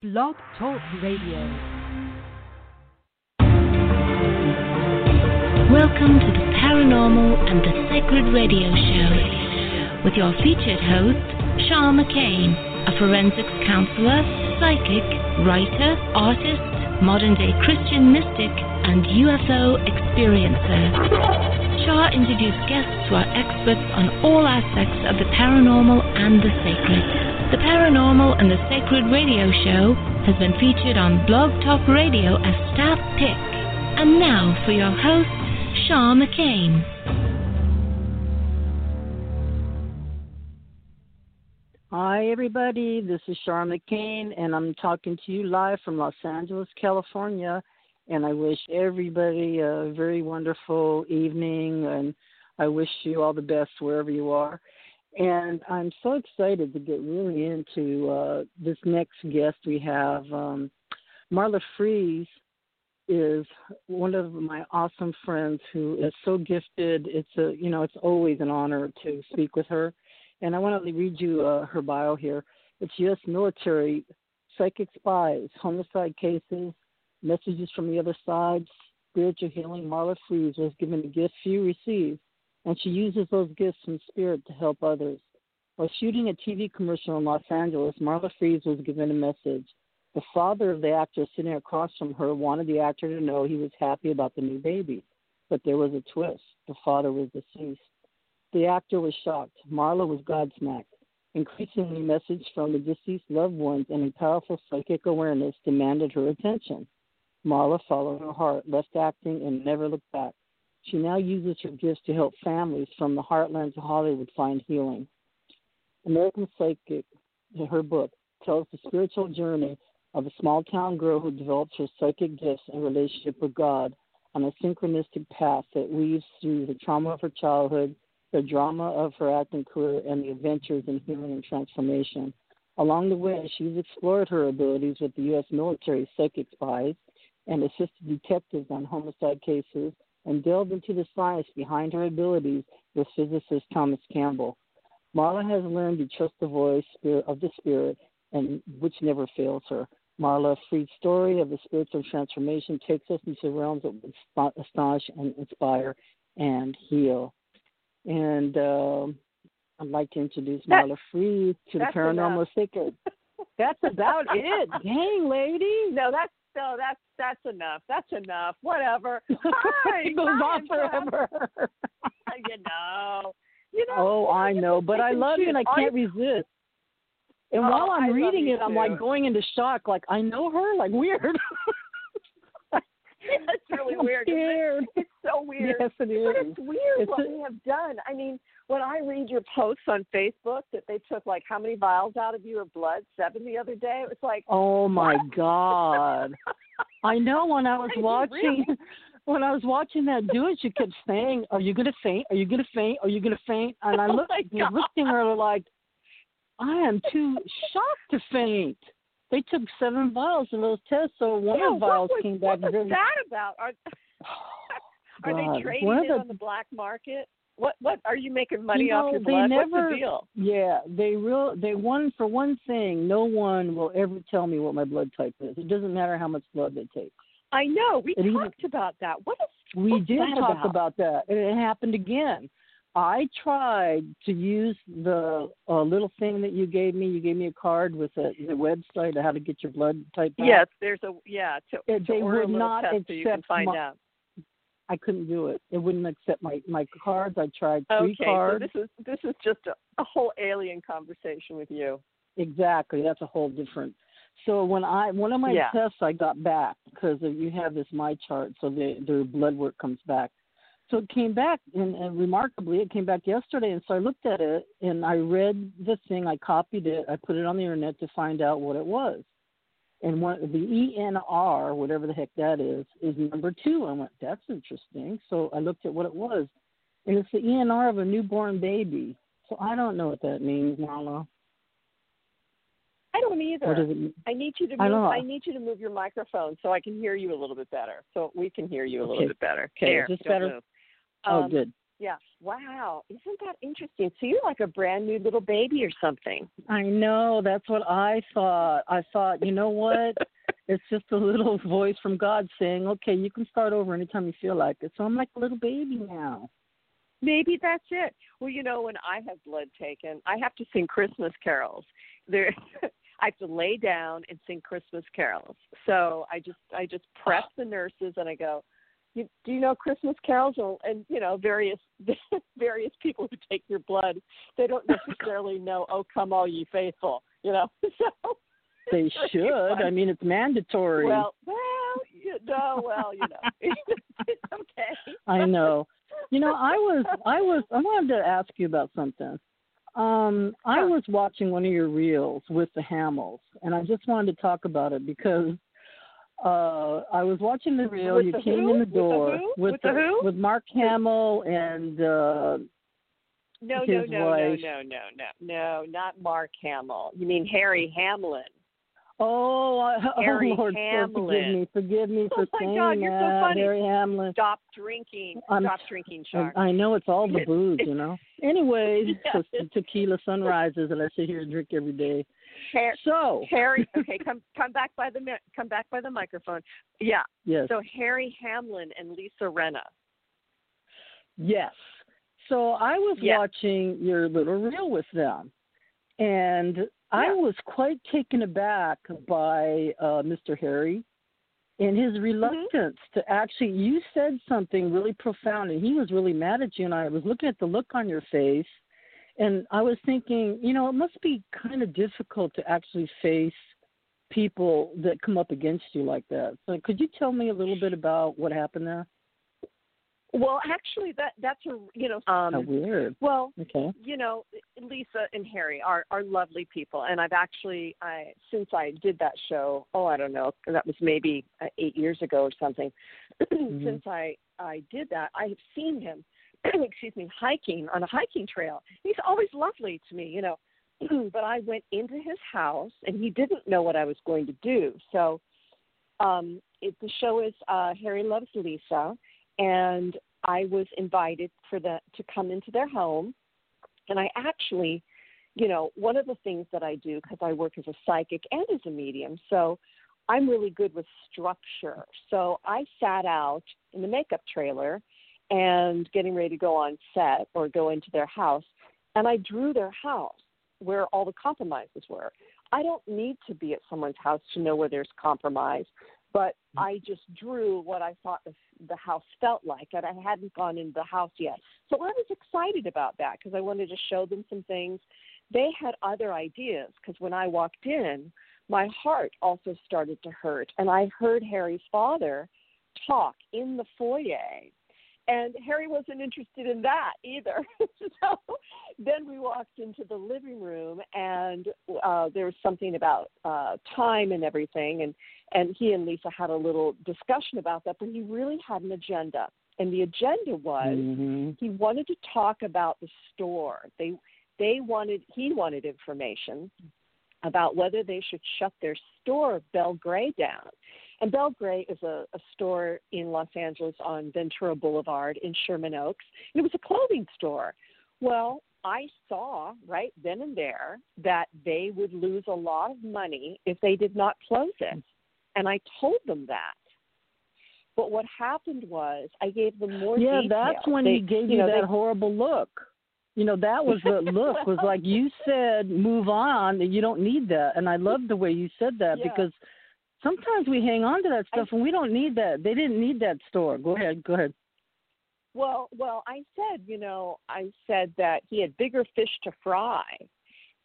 Blog Talk Radio. Welcome to the Paranormal and the Sacred Radio Show with your featured host, Shar McCain, a forensics counselor, psychic, writer, artist, modern day Christian mystic, and UFO experiencer. Shar introduced guests who are experts on all aspects of the paranormal and the sacred. The Paranormal and the Sacred Radio Show has been featured on Blog Talk Radio as Staff Pick. And now for your host, Shar McCain. Hi, everybody. This is Shar McCain, and I'm talking to you live from Los Angeles, California. And I wish everybody a very wonderful evening, and I wish you all the best wherever you are. And I'm so excited to get really into uh, this next guest we have. Um, Marla Frees is one of my awesome friends who is so gifted. It's a you know it's always an honor to speak with her, and I want to read you uh, her bio here. It's U.S. military, psychic spies, homicide cases, messages from the other side, spiritual healing. Marla Frees was given a gift few receive and she uses those gifts from spirit to help others. While shooting a TV commercial in Los Angeles, Marla Frees was given a message. The father of the actor sitting across from her wanted the actor to know he was happy about the new baby, but there was a twist. The father was deceased. The actor was shocked. Marla was godsmacked. Increasingly, message from the deceased loved ones and a powerful psychic awareness demanded her attention. Marla followed her heart, left acting, and never looked back. She now uses her gifts to help families from the heartlands of Hollywood find healing. American Psychic, her book, tells the spiritual journey of a small town girl who develops her psychic gifts and relationship with God on a synchronistic path that weaves through the trauma of her childhood, the drama of her acting career, and the adventures in healing and transformation. Along the way, she's explored her abilities with the U.S. military psychic spies and assisted detectives on homicide cases and delved into the science behind her abilities with physicist Thomas Campbell. Marla has learned to trust the voice of the spirit, and which never fails her. Marla Frees' story of the spiritual transformation takes us into realms that astonish and inspire and heal. And uh, I'd like to introduce Marla Frees to the Paranormal Secret. That's about it. Dang, lady. No, that's no, that's that's enough. That's enough. Whatever. Hi, it goes on forever. you know. You know. Oh, I know, but I love you and I can't resist. And oh, while I'm I reading it. I'm like going into shock. Like I know her. Like weird. it's really I'm weird. Scared. It's so weird. Yes, it is. But it's weird It's what a- we have done. I mean, when I read your posts on Facebook that they took like how many vials out of you of blood, seven the other day, it was like, Oh my God. I know when I was watching really? when I was watching that do it, she kept saying, Are you gonna faint? Are you gonna faint? Are you gonna faint? And I Oh looked my was looking at her like, I am too shocked to faint. They took seven vials of those tests, so one yeah, of the vials what was, came what was that about? Are, are God. they trading it the- on the black market? What what are you making money You off know, your they blood? never- What's the deal? Yeah, they real they one for one thing, no one will ever tell me what my blood type is. It doesn't matter how much blood they take. I know. We It even- talked about that. What is We did talk about? about that, and it happened again. I tried to use the uh, little thing that you gave me. You gave me a card with a, the website of how to get your blood type. Yes, there's a yeah. To, to they would not test so you can find my- out. I couldn't do it. It wouldn't accept my my cards. I tried three Okay, cards. so this is this is just a, a whole alien conversation with you. Exactly. That's a whole different. So when I one of my Yeah. tests I got back because you have this my chart, so the their blood work comes back. So it came back, and, and remarkably, it came back yesterday. And so I looked at it and I read the thing. I copied it. I put it on the internet to find out what it was. And one the ENR, whatever the heck that is, is number two. I went, that's interesting. So I looked at what it was, and it's the ENR of a newborn baby. So I don't know what that means, Marla. I don't either. What does it mean? I need you to move. I don't. I need you to move your microphone so I can hear you a little bit better. So we can hear you a little bit better. Okay, There, is this better? move. Oh, Um, good. Yeah. Wow. Isn't that interesting? So you're like a brand new little baby or something. I know. That's what I thought. I thought, you know what? it's just a little voice from God saying, okay, you can start over anytime you feel like it. So I'm like a little baby now. Maybe that's it. Well, you know, when I have blood taken, I have to sing Christmas carols. There, I have to lay down and sing Christmas carols. So I just, I just press ah. the nurses and I go, you, do you know Christmas carols? And, and you know, various, various people who take your blood, they don't necessarily know. Oh, come all ye faithful. You know, so they should. I mean, it's mandatory. Well, well, you know, well, you know, it's okay. I know. You know, I was, I was, I wanted to ask you about something. Um, I was watching one of your reels with the Hamels, and I just wanted to talk about it because uh I was watching the reel. With you the came who? in the door With the who? with the who? with Mark Hamill and uh No, no, his no, no, wife. no, no, no, no, not Mark Hamill. You mean Harry Hamlin? oh, I, Harry oh Lord, so forgive me, forgive me for Oh saying God, you're so that. funny. Harry Hamlin. Stop drinking. I'm- Stop drinking, I, Shar. I know it's all the booze, you know. Anyways, Yeah. it's tequila sunrises that I sit here and drink every day. Har- So Harry, okay, come come back by the mi- come back by the microphone. Yeah. yes, So Harry Hamlin and Lisa Rinna. Yes. So I was Yeah. watching your little reel with them, and I was quite taken aback by uh, Mr. Harry and Mm-hmm. his reluctance to actually. You said something really profound, and he was really mad at you. And I was looking at the look on your face, and I was thinking, you know, it must be kind of difficult to actually face people that come up against you like that. So, could you tell me a little bit about what happened there? Well, actually, that that's a you know um weird. well Okay. you know lisa and harry are are lovely people and i've actually i since i did that show oh i don't know that was maybe uh, eight years ago or something Mhm. since i i did that i have seen him excuse me hiking on a hiking trail. He's always lovely to me you know. But i went into his house and he didn't know what i was going to do. So um it the show is uh harry loves lisa and I was invited for the to come into their home, and I actually, you know, one of the things that I do because I work as a psychic and as a medium, so I'm really good with structure. So I sat out in the makeup trailer and getting ready to go on set or go into their house, and I drew their house where all the compromises were. I don't need to be at someone's house to know where there's compromise but mm-hmm. I just drew what I thought the, the house felt like, and I hadn't gone into the house yet. So I was excited about that because I wanted to show them some things. They had other ideas because when I walked in, my heart also started to hurt, and I heard Harry's father talk in the foyer. And Harry wasn't interested in that either. so then we walked into the living room, and uh, there was something about uh, time and everything. And and he and Lisa had a little discussion about that, but he really had an agenda. And the agenda was Mhm. he wanted to talk about the store. They they wanted he wanted information about whether they should shut their store Belle Gray down. And Belle Gray is a, a store in Los Angeles on Ventura Boulevard in Sherman Oaks. And it was a clothing store. Well, I saw right then and there that they would lose a lot of money if they did not close it. And I told them that. But what happened was I gave them more Yeah, details. that's when They- he gave you, know, that they- horrible look. You know, that was the look was like you said, move on, and you don't need that. And I love the way you said that Yeah. because sometimes we hang on to that I- stuff and we don't need that. They didn't need that store. Go ahead, go ahead. Well, well, I said, you know, I said that he had bigger fish to fry,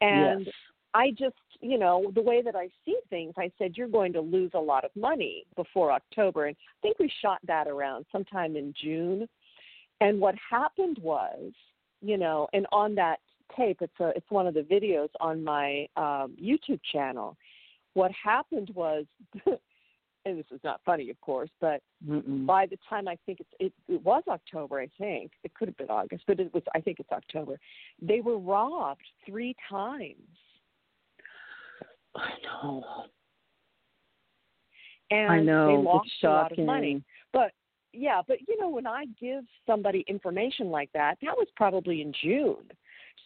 and yes. I just, you know, the way that I see things, I said you're going to lose a lot of money before October, and I think we shot that around sometime in June. And what happened was, you know, and on that tape, it's a, it's one of the videos on my um, YouTube channel. What happened was, and this is not funny, of course, but Mm-mm. by the time I think it's it, it was October, I think it could have been August, but it was I think it's October. They were robbed three times, I know. and I know. they lost it's a lot shocking. of money. But yeah, but you know, when I give somebody information like that, that was probably in June.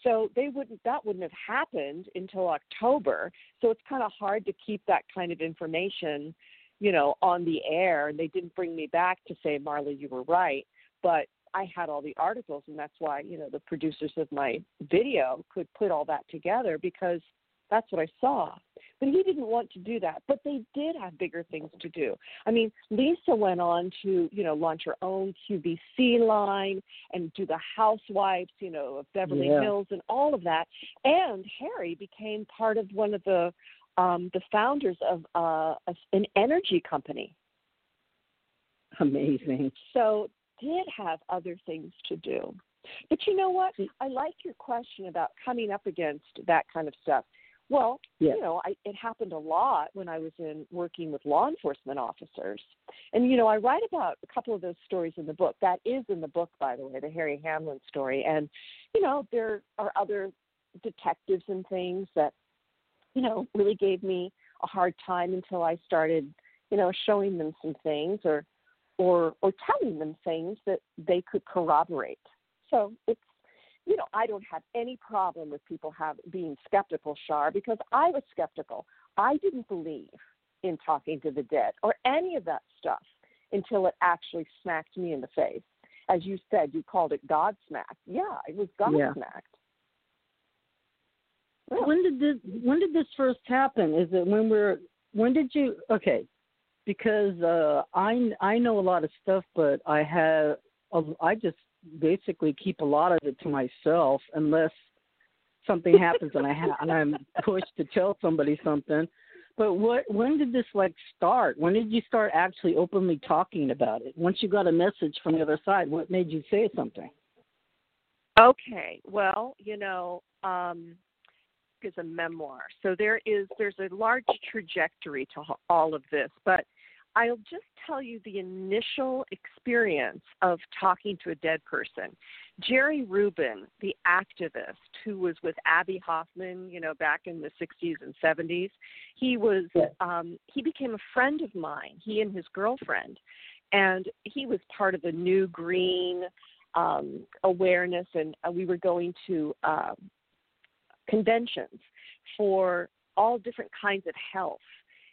So they wouldn't that wouldn't have happened until October. So it's kind of hard to keep that kind of information, you know, on the air. And they didn't bring me back to say, Marla, you were right. But I had all the articles, and that's why you know the producers of my video could put all that together because that's what I saw. But he didn't want to do that. But they did have bigger things to do. I mean, Lisa went on to, you know, launch her own QVC line and do the housewives, you know, of Beverly Yeah. Hills and all of that. And Harry became part of one of the um the founders of uh a, an energy company. Amazing. So did have other things to do. But you know what? I like your question about coming up against that kind of stuff. Well, you know, I, it happened a lot when I was in working with law enforcement officers. And you know, I write about a couple of those stories in the book. That is in the book, by the way, the Harry Hamlin story. And you know, there are other detectives and things that you know really gave me a hard time until I started, you know, showing them some things or or or telling them things that they could corroborate. So it's you know, I don't have any problem with people have being skeptical, Shar, because I was skeptical. I didn't believe in talking to the dead or any of that stuff until it actually smacked me in the face. As you said, you called it God smacked. Yeah, it was God Yeah. smacked. When did this when did this first happen? Is it when we're when did you okay? Because uh I I know a lot of stuff but I have I just basically keep a lot of it to myself unless something happens and I ha- and I'm pushed to tell somebody something. But what when did this like start? When did you start actually openly talking about it? Once you got a message from the other side, what made you say something? Okay, well, you know, um, is a memoir, so there is there's a large trajectory to all of this, but I'll just tell you the initial experience of talking to a dead person. Jerry Rubin, the activist who was with Abbie Hoffman, you know, back in the 60s and 70s, he was Yeah. um, he became a friend of mine. He and his girlfriend, and he was part of the New Green um, awareness, and uh, we were going to uh, conventions for all different kinds of health.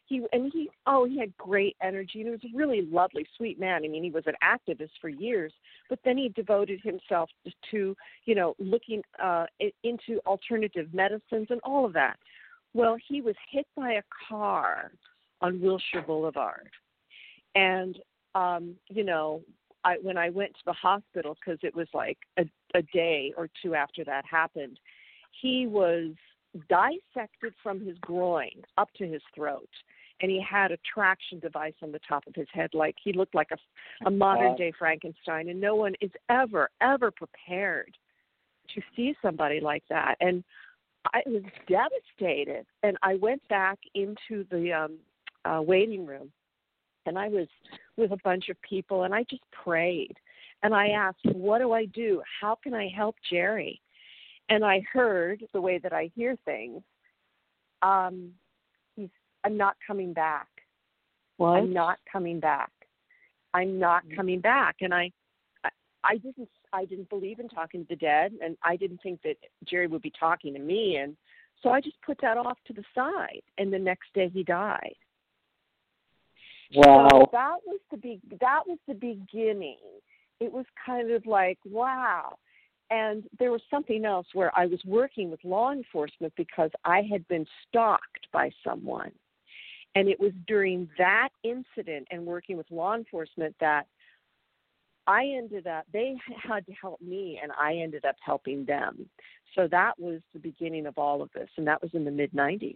He and he oh he had great energy and he was a really lovely sweet man. I mean he was an activist for years, but then he devoted himself to you know looking uh, into alternative medicines and all of that. Well, he was hit by a car on Wilshire Boulevard, and um, you know I, when I went to the hospital because it was like a, a day or two after that happened, he was dissected from his groin up to his throat, and he had a traction device on the top of his head, like he looked like a, a modern day Frankenstein. And no one is ever, ever prepared to see somebody like that. And I was devastated. And I went back into the um, uh, waiting room and I was with a bunch of people and I just prayed and I asked, What do I do? How can I help Jerry? And I heard the way that I hear things, um, he's I'm not coming back. What? I'm not coming back. I'm not coming back. And I, I I didn't I didn't believe in talking to the dead and I didn't think that Jerry would be talking to me and so I just put that off to the side and the next day he died. Wow. So that was the be- that was the beginning. It was kind of like wow. And there was something else where I was working with law enforcement because I had been stalked by someone. And it was during that incident and working with law enforcement that I ended up, they had to help me and I ended up helping them. So that was the beginning of all of this. And that was in the mid 90s.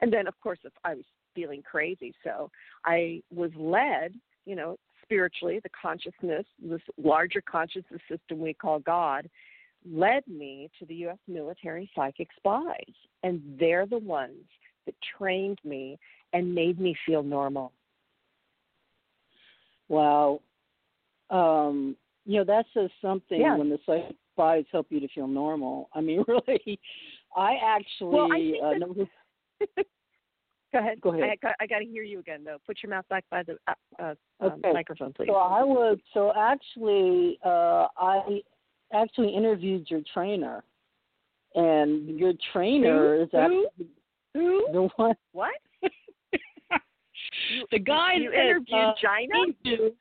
And then, of course, I was feeling crazy. So I was led, you know, spiritually, the consciousness, this larger consciousness system we call God, led me to the U.S. military psychic spies. And they're the ones that trained me and made me feel normal. Wow. Um, you know, that says something Yeah. when the psychic spies help you to feel normal. I mean, really, I actually Well, I uh, that- Go ahead. Go ahead. I got, I got to hear you again, though. Put your mouth back by the uh, uh, um, microphone, please. So I was so actually uh I actually interviewed your trainer. And your trainer Who? is actually Who? the one What? the guy you that, interviewed uh, to-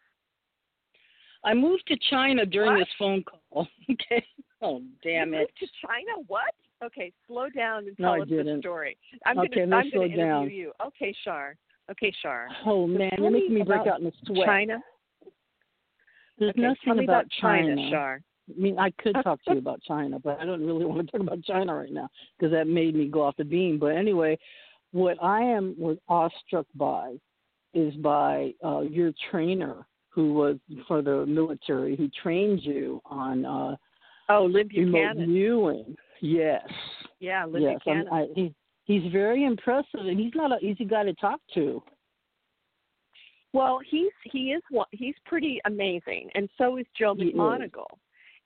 I moved to China during What? this phone call. Okay. Oh damn You it. moved to China? What? Okay, slow down and No, tell I us the story. I'm Okay, gonna, no, I'm interview down. you. Okay, Shar. Okay, Shar. Oh man, you're making me break out in a sweat. China. There's okay, nothing me about China, China. Shar. I mean, I could talk to you about China, but I don't really want to talk about China right now because that made me go off the beam. But anyway, what I am was awestruck by is by uh, your trainer who was for the military who trained you on uh, Oh, Lyn remote Buchanan. viewing. Yes, Yeah, Lyn yes. I'm- I, he, he's very impressive, and he's not an easy guy to talk to. Well, he's he is. He's pretty amazing, and so is Joe. McMoneagle.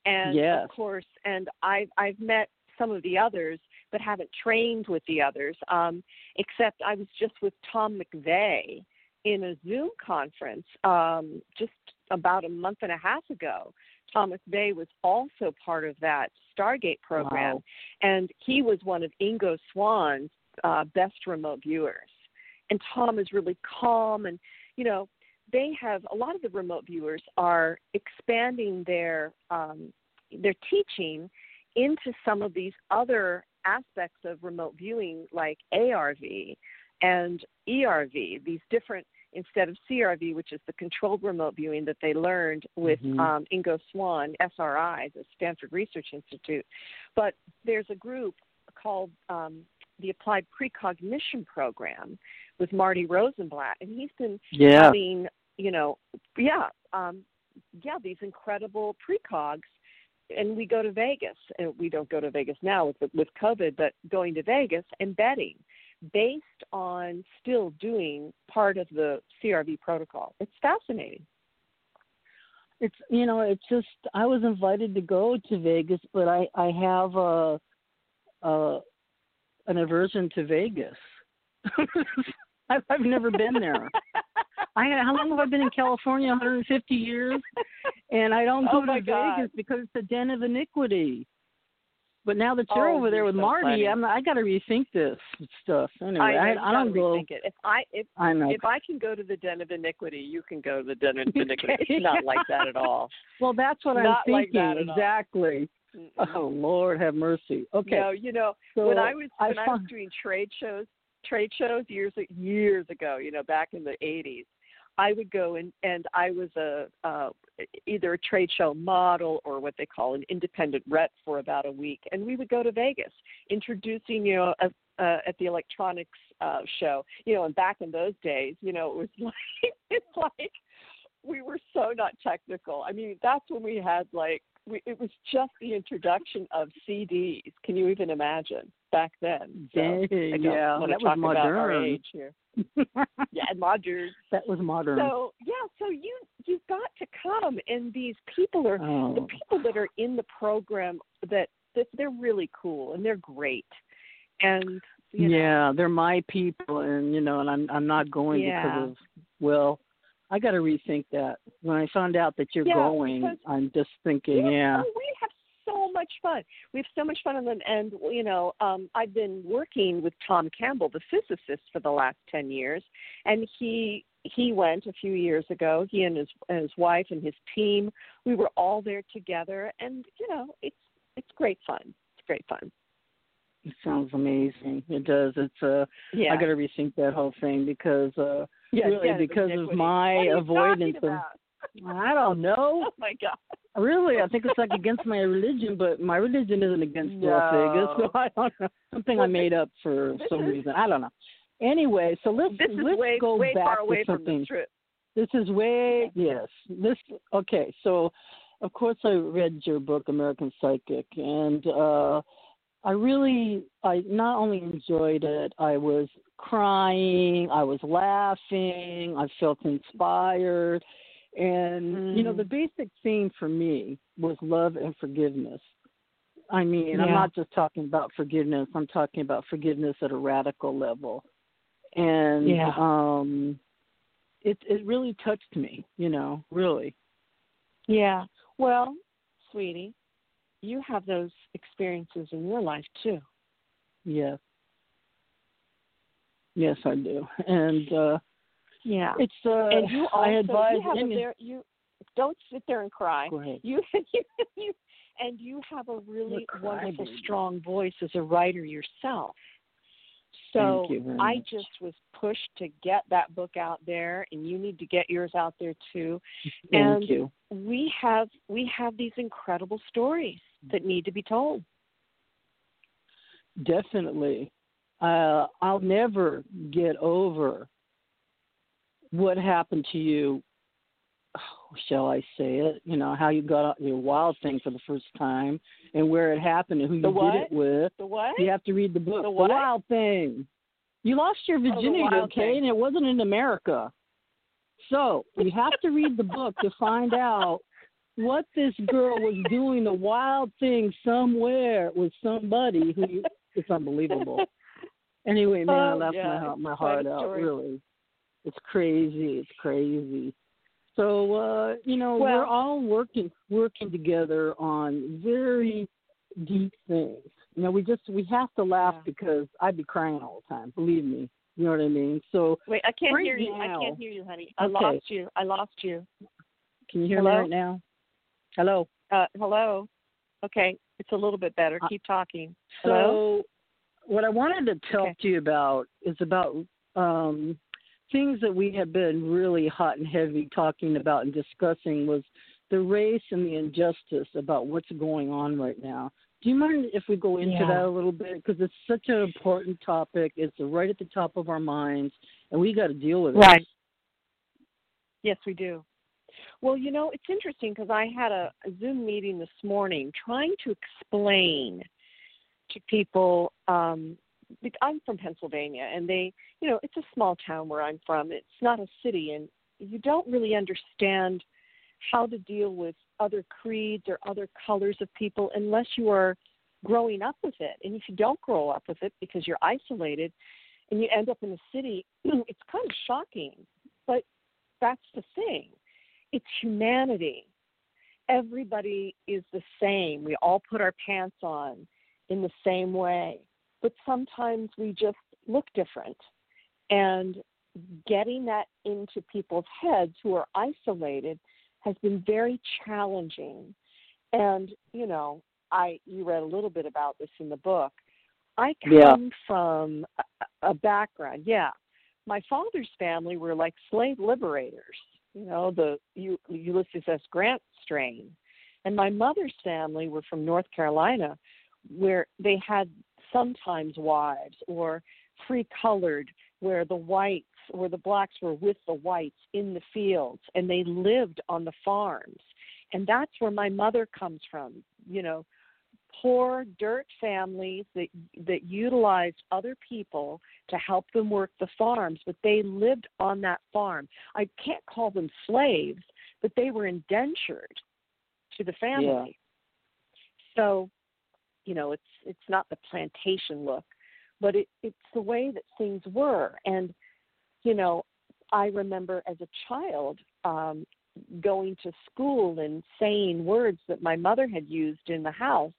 And Yes. of course, and I've I've met some of the others, but haven't trained with the others. Um, except I was just with Tom McNear in a Zoom conference um, just about a month and a half ago. Tom Bay was also part of that Stargate program, Wow. and he was one of Ingo Swann's uh, best remote viewers. And Tom is really calm and you know, they have a lot of the remote viewers are expanding their um, their teaching into some of these other aspects of remote viewing, like ARV and ERV. These different instead of CRV, which is the controlled remote viewing that they learned with Mhm. um, Ingo Swann, SRI, the Stanford Research Institute. But there's a group called um, the Applied Precognition Program with Marty Rosenblatt, and he's been Yeah. having, you know, yeah, um, yeah, these incredible precogs. And we go to Vegas, and we don't go to Vegas now with with COVID, but going to Vegas and betting based on still doing part of the CRV protocol. It's fascinating. It's you know, it's just I was invited to go to Vegas, but I I have a a an aversion to Vegas. I've I've never been there. I how long have I been in California? 150 years, and I don't Oh, go my to God. Vegas because it's a den of iniquity. But now that you're Oh, over there with so Marty, funny. I'm I got to rethink this stuff. Anyway, I, I, I don't go. it. If I if I know. if I can go to the den of iniquity, you can go to the den of iniquity. Okay. It's not like that at all. well, that's what I'm not like thinking all. exactly. Mm-mm. Oh Lord, have mercy. Okay. No, you know, so when I was when I was doing trade shows, trade shows years years ago, you know, back in the '80s, I would go and and I was a uh, either a trade show model or what they call an independent rep for about a week, and we would go to Vegas, introducing you know. A, uh, at the electronics uh, show, you know, and back in those days, you know, it was like it's like we were so not technical. I mean, that's when we had like we, it was just the introduction of CDs. Can you even imagine back then? So, Dang, yeah, that was talk about our modern. age here. Yeah, and modern. that was modern. So yeah, so you you've got to come, and these people are the oh. people that are in the program that, that they're really cool and they're great, and you know, yeah, they're my people, and you know, and I'm I'm not going Yeah. because of well, I got to rethink that. When I found out that you're Yeah, going, I'm just thinking, yeah, so much fun. We have so much fun, on them. and you know, um, I've been working with Tom Campbell, the physicist, for the last ten years, and he he went a few years ago. He and his and his wife and his team. We were all there together, and you know, it's it's great fun. It's great fun. it sounds amazing. It does. It's uh, Yeah, I got to rethink that whole thing because uh, yeah, really yeah, because of my What are you avoidance of? I don't know. Oh my god. Really, I think it's like against my religion, but my religion isn't against Las Vegas, so No. I don't know. Something I made up for this some is- reason. I don't know. Anyway, so let's This is let's way go way back far to away from something. the truth. This is way yes. This okay. So, of course, I read your book, American Psychic, and uh, I really, I not only enjoyed it, I was crying, I was laughing, I felt inspired, and you know, Mm. the basic theme for me was love and forgiveness. I mean, I'm not just talking about forgiveness. I'm talking about forgiveness at a radical level. and Yeah. um, it it really touched me. You know, really. Yeah. Well, sweetie, you have those experiences in your life too. Yes. Yes, I do, and uh, Yeah. it's uh, and you also I advise you have a very, you don't sit there and cry. Go ahead. You you you and you have a really wonderful, baby. strong voice as a writer yourself. So Thank you very I just was pushed to get that book out there, and you need to get yours out there too. Thank and you. we have we have these incredible stories that need to be told. Definitely. Uh, I'll never get over what happened to you. oh, Shall I say it? You know how you got out your wild thing for the first time, and where it happened, and who The you what? did it with. The what? You have to read the book. The what? wild thing. You lost your Oh, virginity, wild okay, thing. and it wasn't in America. So you have to read the book to find out what this girl was doing. The wild thing somewhere with somebody who you, it's unbelievable. Anyway, man, oh, I left yeah, my heart, my heart out. story. Really, it's crazy. It's crazy. So uh, you know, Well- we're all working working together on very deep things. You know, we just we have to laugh Yeah. because I'd be crying all the time. Believe me. You know what I mean? So Wait, I can't Right hear you. I can't hear you, honey. I Okay. lost you. I lost you. can you hear Hello? me right now? Hello. Uh, hello. Okay, it's a little bit better. Uh, Keep talking. Hello? So, what I wanted to talk Okay. to you about is about um, things that we have been really hot and heavy talking about and discussing was the race and the injustice about what's going on right now. Do you mind if we go into Yeah. that a little bit? Because it's such an important topic. It's right at the top of our minds, and we got to deal with it. Right. Yes, we do. Well, you know, it's interesting because I had a, a Zoom meeting this morning trying to explain to people. Um, bec- I'm from Pennsylvania, and they, you know, it's a small town where I'm from. It's not a city, and you don't really understand how to deal with other creeds or other colors of people unless you are growing up with it. And if you don't grow up with it because you're isolated and you end up in the city, it's kind of shocking. But that's the thing it's humanity. Everybody is the same. We all put our pants on in the same way. But sometimes we just look different. And getting that into people's heads who are isolated has been very challenging. And, you know, I you read a little bit about this in the book. I come Yeah. from a, a background, yeah. My father's family were like slave liberators, you know, the U, Ulysses S. Grant strain. And my mother's family were from North Carolina, where they had sometimes wives or free colored, where the whites or the blacks were with the whites in the fields and they lived on the farms. And that's where my mother comes from, you know, poor dirt families that that utilized other people to help them work the farms, but they lived on that farm. I can't call them slaves, but they were indentured to the family. yeah. So, you know, it's it's not the plantation look, but it it's the way that things were. And, you know, I remember as a child um going to school and saying words that my mother had used in the house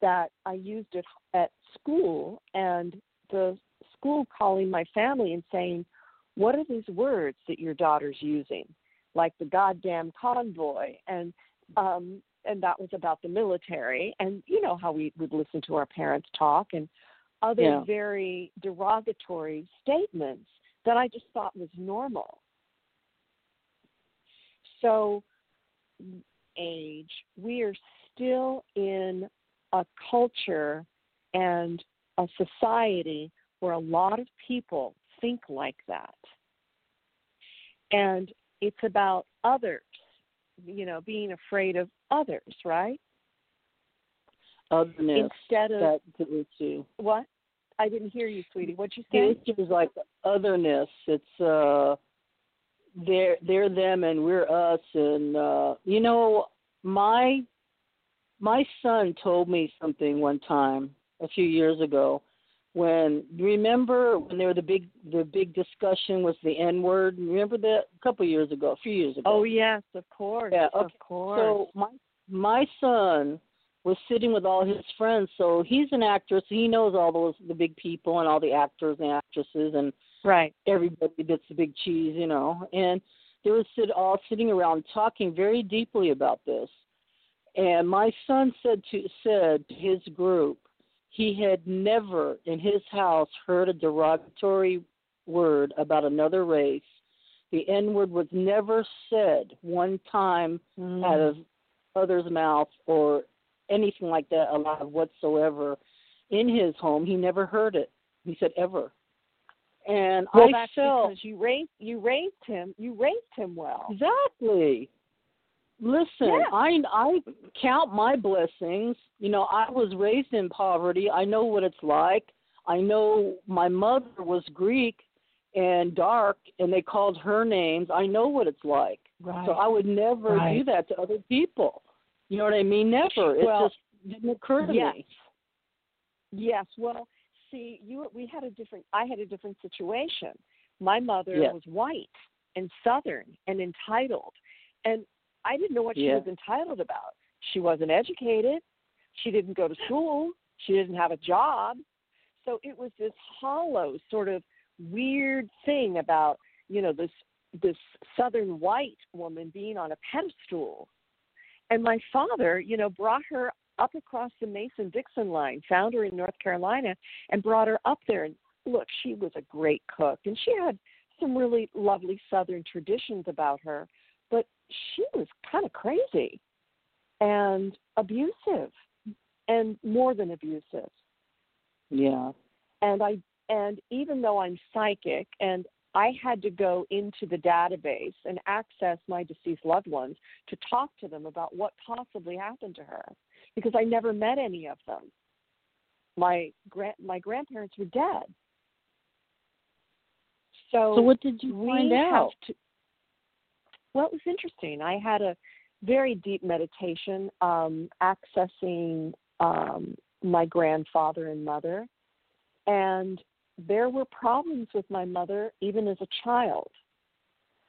that I used at at school and the school calling my family and saying, What are these words that your daughter's using? Like the goddamn convoy and um and that was about the military and you know how we would listen to our parents talk and other Yeah. very derogatory statements that I just thought was normal. So age, we are still in a culture and a society where a lot of people think like that. And it's about others, you know, being afraid of others, right? Otherness. Instead of That to what? I didn't hear you, sweetie. What'd you the say? issue is like otherness. It's uh they're they're them and we're us and uh you know my my son told me something one time a few years ago when remember when there were the big the big discussion was the N word. Remember that a couple of years ago, a few years ago. Oh yes, of course. Yeah, of okay. course. So my my son was sitting with all his friends. So he's an actor, so he knows all those the big people and all the actors and actresses and right. everybody that's the big cheese, you know. And they were sit all sitting around talking very deeply about this. And my son said to said to his group, he had never in his house heard a derogatory word about another race. The N word was never said one time Mm. out of other's mouth or anything like that aloud whatsoever in his home. He never heard it. He said ever. And well, I felt because you raised you raised him. You raised him well. exactly. Listen, Yeah. I I count my blessings. You know, I was raised in poverty. I know what it's like. I know my mother was Greek and dark and they called her names. I know what it's like. Right. So I would never do that to other people. You know what I mean? Never. It Well, just didn't occur to yes. me. Yes. Well, see, you we had a different. I had a different situation. My mother Yeah. was white and Southern and entitled, and I didn't know what she Yeah. was entitled about. She wasn't educated. She didn't go to school. She didn't have a job. So it was this hollow sort of weird thing about you know this this southern white woman being on a pedestal and my father you know brought her up across the mason dixon line found her in north carolina and brought her up there and look she was a great cook and she had some really lovely southern traditions about her she was kind of crazy and abusive and more than abusive Yeah. and I and even though I'm psychic and I had to go into the database and access my deceased loved ones to talk to them about what possibly happened to her because I never met any of them. My grand my grandparents were dead. So, So what did you find out? to well it was interesting. I had a very deep meditation um accessing um my grandfather and mother and there were problems with my mother even as a child.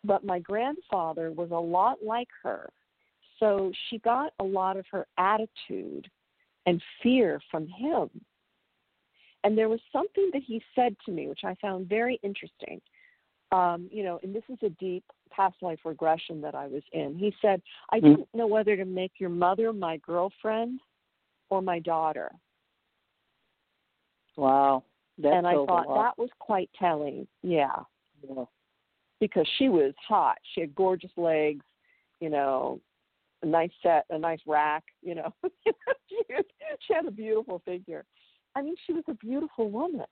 But my grandfather was a lot like her. So she got a lot of her attitude and fear from him. And there was something that he said to me, which I found very interesting. Um, you know, and this is a deep past life regression that I was in. He said, I Mm. didn't know whether to make your mother my girlfriend or my daughter. Wow. That and I thought that was quite telling. Yeah, Yeah. because she was hot. She had gorgeous legs, you know, a nice set, a nice rack, you know. she, she had a beautiful figure. I mean, she was a beautiful woman.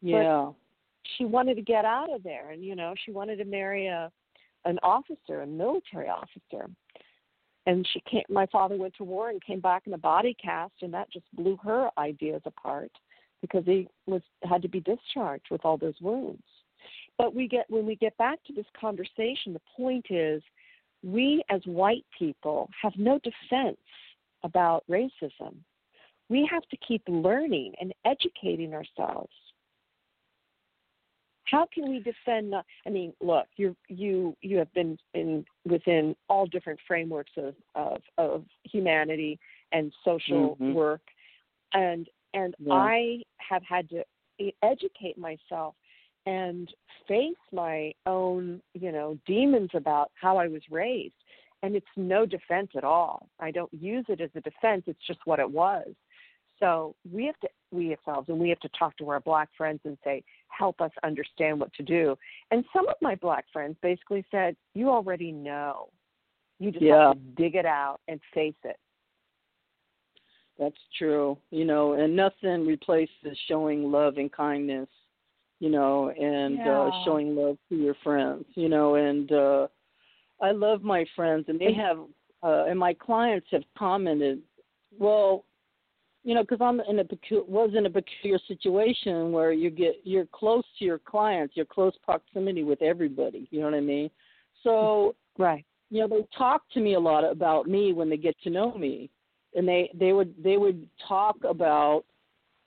Yeah. She wanted to get out of there, and you know, she wanted to marry a an officer, a military officer. And she came. My father went to war and came back in a body cast, and that just blew her ideas apart because he was had to be discharged with all those wounds. But we get when we get back to this conversation, the point is we as white people have no defense about racism. We have to keep learning and educating ourselves. How can we defend not I mean, look, you you you have been in within all different frameworks of of, of humanity and social Mhm. work and and Yeah. I have had to educate myself and face my own, you know, demons about how I was raised. And it's no defense at all. I don't use it as a defense. It's just what it was. So we have to, we ourselves, and we have to talk to our black friends and say, help us understand what to do. And some of my black friends basically said, you already know. You just Yeah. have to dig it out and face it. That's true. You know, and nothing replaces showing love and kindness, you know, and uh showing love to your friends, you know, and uh I love my friends and they have uh and my clients have commented, well, you know, because I'm in a was in a peculiar situation where you get you're close to your clients, you're close proximity with everybody. You know what I mean? So Right. you know, they talk to me a lot about me when they get to know me, and they they would they would talk about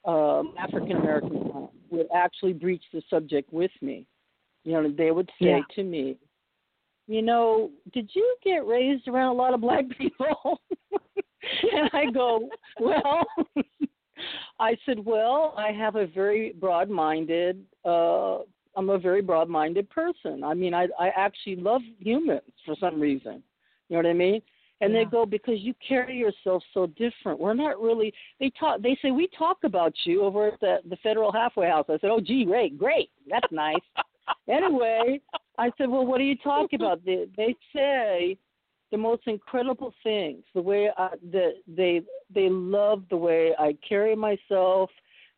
um, African American would actually breach the subject with me. You know, they would say Yeah. to me, "You know, did you get raised around a lot of black people?" and I go, "Well." I said, "Well, I have a very broad-minded. Uh, I'm a very broad-minded person. I mean, I I actually love humans for some reason. You know what I mean? And Yeah. they go because you carry yourself so different. We're not really. They talk. They say we talk about you over at the the Federal Halfway House. I said, oh, gee, great, great, that's nice. anyway, I said, well, what are you talking about? They, they say the most incredible things. The way I, that they they love the way I carry myself.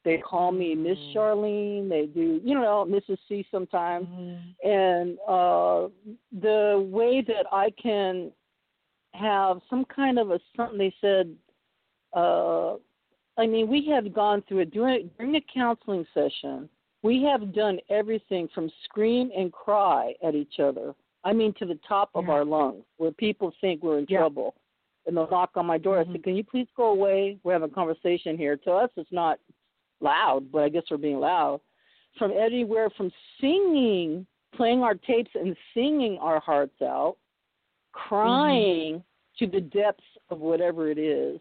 They call me Miss Mm. Charlene. They do, you know, Mrs. C sometimes Mm-hmm. and uh the way that I can have some kind of a something they said uh I mean we have gone through it during during a counseling session we have done everything from scream and cry at each other I mean to the top of our lungs where people think we're in Yeah. trouble and they'll knock on my door I Mhm. said can you please go away we're having a conversation here to us it's not loud but I guess we're being loud from anywhere from singing, playing our tapes and singing our hearts out, crying to the depths of whatever it is,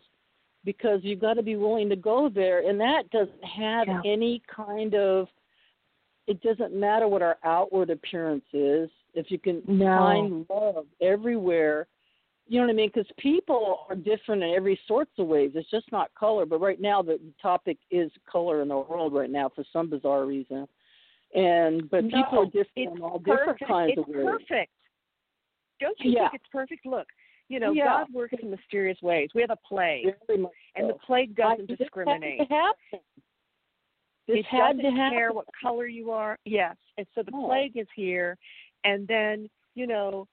because you've got to be willing to go there. And that doesn't have Yeah. any kind of, it doesn't matter what our outward appearance is. If you can No. find love everywhere, you know what I mean? Because people are different in every sorts of ways. It's just not color. But right now, the topic is color in the world right now for some bizarre reason. And but people are different in all different perfect. kinds it's of ways. perfect. Don't you Yeah. think it's perfect? Look, you know, Yeah. God works in mysterious ways. We have a plague, much and the plague doesn't I- this discriminate. Had to happen. This it had doesn't to happen. care what color you are. Yes, and so the No. plague is here, and then you know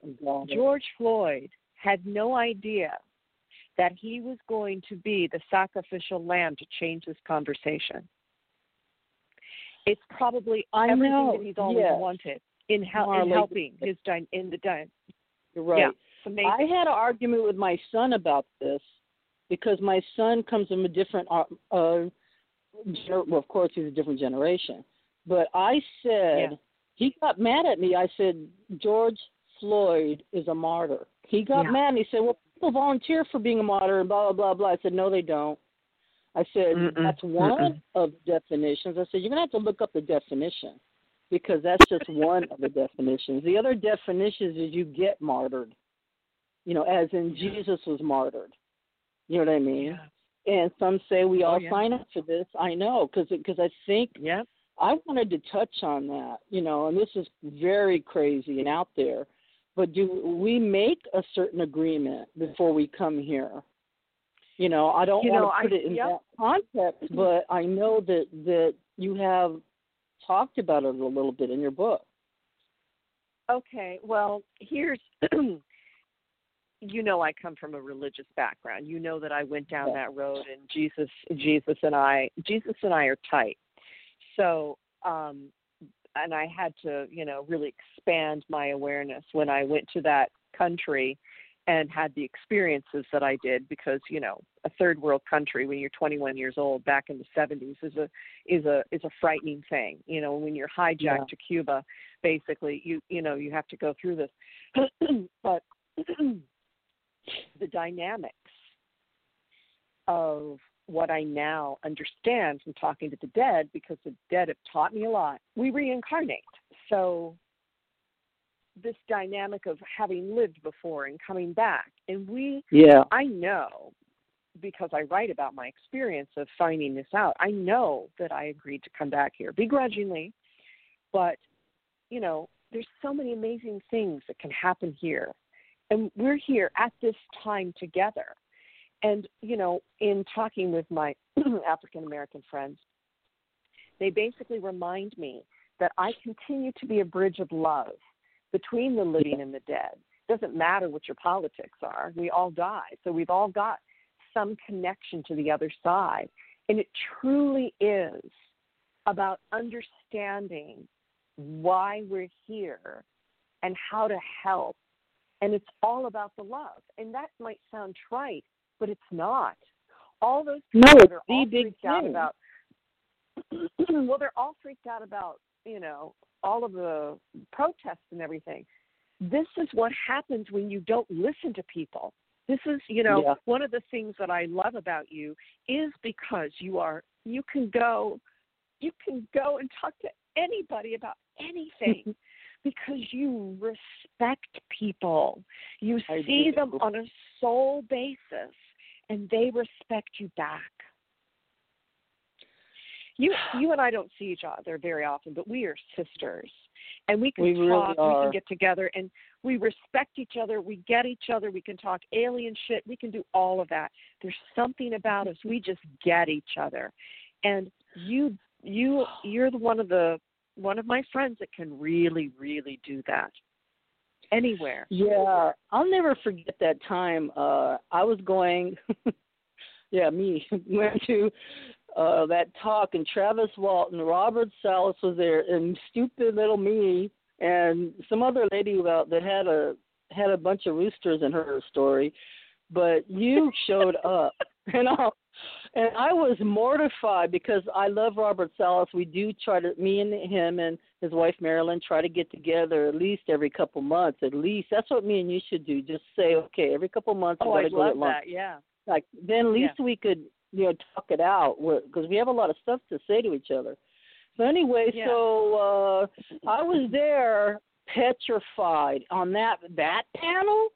George Floyd had no idea that he was going to be the sacrificial lamb to change this conversation. It's probably I everything know, that he's always yes. wanted in, hel- in helping his dy- in the dy- You're right. Yeah. I had an argument with my son about this because my son comes from a different, uh, uh, well, of course, he's a different generation. But I said, Yeah. He got mad at me. I said, George Floyd is a martyr. He got Yeah. mad and he said, well, people volunteer for being a martyr and blah, blah, blah, blah. I said, no, they don't. I said, Mm-mm, that's one mm-mm. of the definitions. I said, you're going to have to look up the definition because that's just one of the definitions. The other definitions is you get martyred, you know, as in Jesus was martyred. You know what I mean? And some say we Oh, all yeah. sign up for this. I know because because I think Yeah. I wanted to touch on that, you know, and this is very crazy and out there. But do we make a certain agreement before we come here? You know, I don't You want know, to put I- it in yep. that context, mm-hmm. but I know that that you have talked about it a little bit in your book. Okay, well, here's you know I come from a religious background. You know that I went down that road and Jesus Jesus and I Jesus and I are tight. So, um and I had to, you know, really expand my awareness when I went to that country and had the experiences that I did because, you know, a third world country when you're 21 years old back in the 70s is a is a is a frightening thing. You know, when you're hijacked Yeah. to Cuba, basically you you know, you have to go through this. but the dynamics of what I now understand from talking to the dead, because the dead have taught me a lot. We reincarnate. So, this dynamic of having lived before and coming back, and we, Yeah. I know because I write about my experience of finding this out, I know that I agreed to come back here begrudgingly, but, you know, there's so many amazing things that can happen here. And we're here at this time together. And, you know, in talking with my African American friends, they basically remind me that I continue to be a bridge of love between the living and the dead. It Doesn't matter what your politics are, we all die. So we've all got some connection to the other side. And it truly is about understanding why we're here and how to help. And it's all about the love. And that might sound trite, but it's not. All those No, people it's that are the all big freaked out thing. about well, they're all freaked out about you know all of the protests and everything. This is what happens when you don't listen to people. This is, you know, Yeah. one of the things that I love about you is because you are you can go you can go and talk to anybody about anything because you respect people. You I see do. them on a soul basis and they respect you back. You you and I don't see each other very often, but we are sisters. And we can We really talk, we can get together and we respect each other, we get each other, we can talk alien shit, we can do all of that. There's something about us, we just get each other. And you you you're the one of the one of my friends that can really, really do that. Anywhere. Yeah, I'll never forget that time. Uh I was going yeah, me went to uh that talk and Travis Walton, Robert Salas was there and stupid little me and some other lady about that had a had a bunch of roosters in her story. But you showed up and I and I was mortified because I love Robert Salas. We do try to me and him and his wife Marilyn try to get together at least every couple months. At least that's what me and you should do. Just say, okay, every couple months Oh, we gotta go love get lunch. that. Yeah. Like then at least we could you know talk it out because we have a lot of stuff to say to each other. So anyway, Yeah. so uh I was there petrified on that that panel.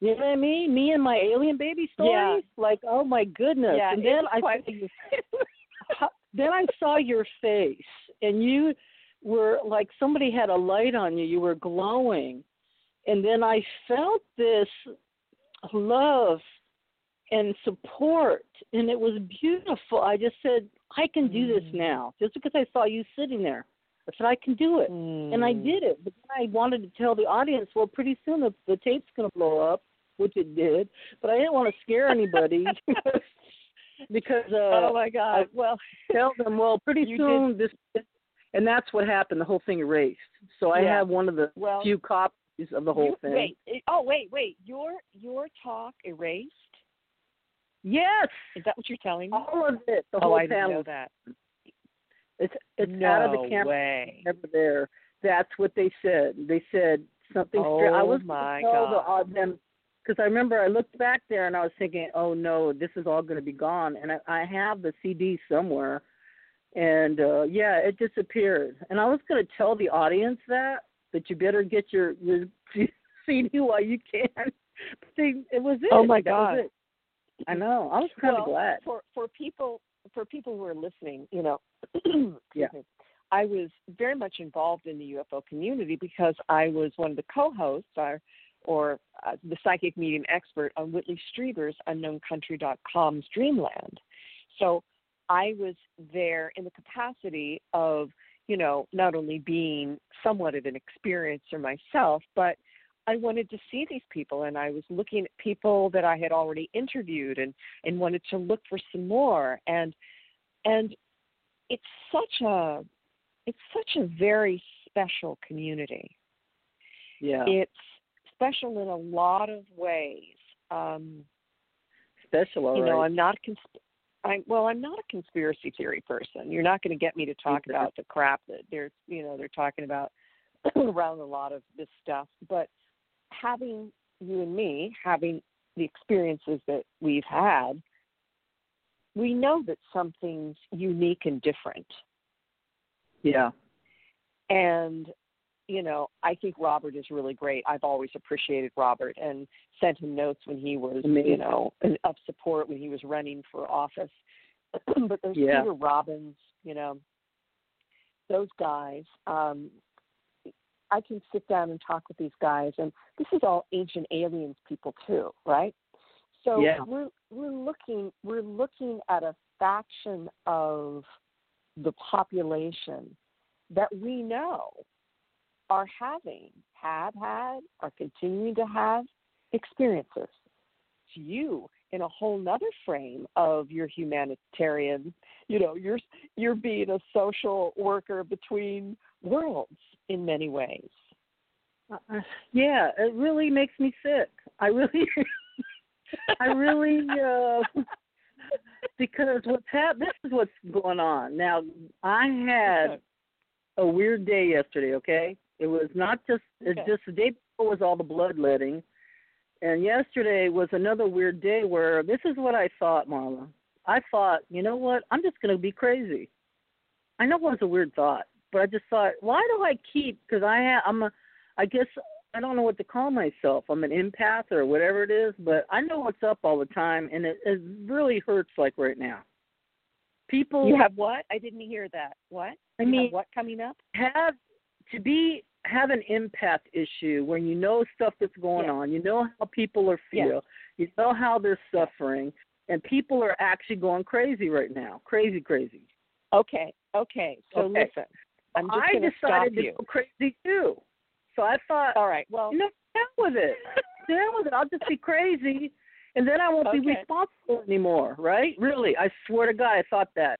You know what I mean? Me and my alien baby stories. Yeah. Like, oh my goodness! Yeah, and then I quite- then I saw your face, and you were like somebody had a light on you. You were glowing, and then I felt this love and support, and it was beautiful. I just said, I can do this Mm. now, just because I saw you sitting there. I said, I can do it. And I Mm. did it. But then I wanted to tell the audience, well, pretty soon the, the tape's going to blow up, which it did. But I didn't want to scare anybody because uh, oh my God. I- well, tell them, well, pretty soon this, and that's what happened. The whole thing erased. So I Yeah. have one of the well. few copies of the whole you, thing. Wait. Oh, wait, wait. Your your talk erased? Yes, Is that what you're telling me? all of it. The oh, whole I didn't panel. know that. It's it's no out of the camera. way. Never there. That's what they said. They said something. Oh stra- I was my gonna tell the, God. uh, them because I remember I looked back there and I was thinking, oh no, this is all going to be gone. And I, I have the CD somewhere, and uh yeah, it disappeared. And I was going to tell the audience that that you better get your your CD while you can. But they, it was it. Oh, my That God. I know. I was kind well, of glad. for for people for people who are listening, you know, Yeah. I was very much involved in the UFO community because I was one of the co-hosts or, or uh, the psychic medium expert on Whitley Strieber's UnknownCountry.com's Dreamland. So I was there in the capacity of, you know, not only being somewhat of an experiencer myself, but I wanted to see these people and I was looking at people that I had already interviewed and and wanted to look for some more and and it's such a it's such a very special community. Yeah, It's special in a lot of ways. Um, special. All you know, right. I'm not a consp- I well, I'm not a conspiracy theory person. You're not going to get me to talk about the crap that they're you know they're talking about around a lot of this stuff. But having you and me having the experiences that we've had, we know that something's unique and different. yeah. And you know, I think Robert is really great. I've always appreciated Robert and sent him notes when he was, you know, of support when he was running for office. but there's Yeah. Peter Robbins, you know, those guys. Um, I can sit down and talk with these guys, and this is all ancient aliens people too, right? So Yeah. we're we're looking we're looking at a faction of the population that we know are having, have had, are continuing to have experiences. To you, in a whole nother frame of your humanitarian, you know, you're you're being a social worker between worlds in many ways. Uh, yeah, it really makes me sick. I really, I really, uh, because what's hap- this is what's going on. Now, I had a weird day yesterday, okay? It was not just it Okay. just the day before was all the bloodletting. And yesterday was another weird day where this is what I thought, Marla. I thought, you know what? I'm just going to be crazy. I know it was a weird thought, but I just thought, why do I keep? Because I have, I'm a, I guess I don't know what to call myself. I'm an empath or whatever it is, but I know what's up all the time, and it, it really hurts like right now. People You have what? I didn't hear that. What? I mean, what coming up? have to be have an empath issue when you know stuff that's going on. You know how people are feel. You know how they're suffering, and people are actually going crazy right now. Crazy, crazy. Okay. Okay. So Okay. listen, I'm just I decided to go crazy too. So I thought, All right. Well, you know, hell with it. Hell with it. I'll just be crazy, and then I won't be responsible anymore. Right? Really? I swear to God, I thought that.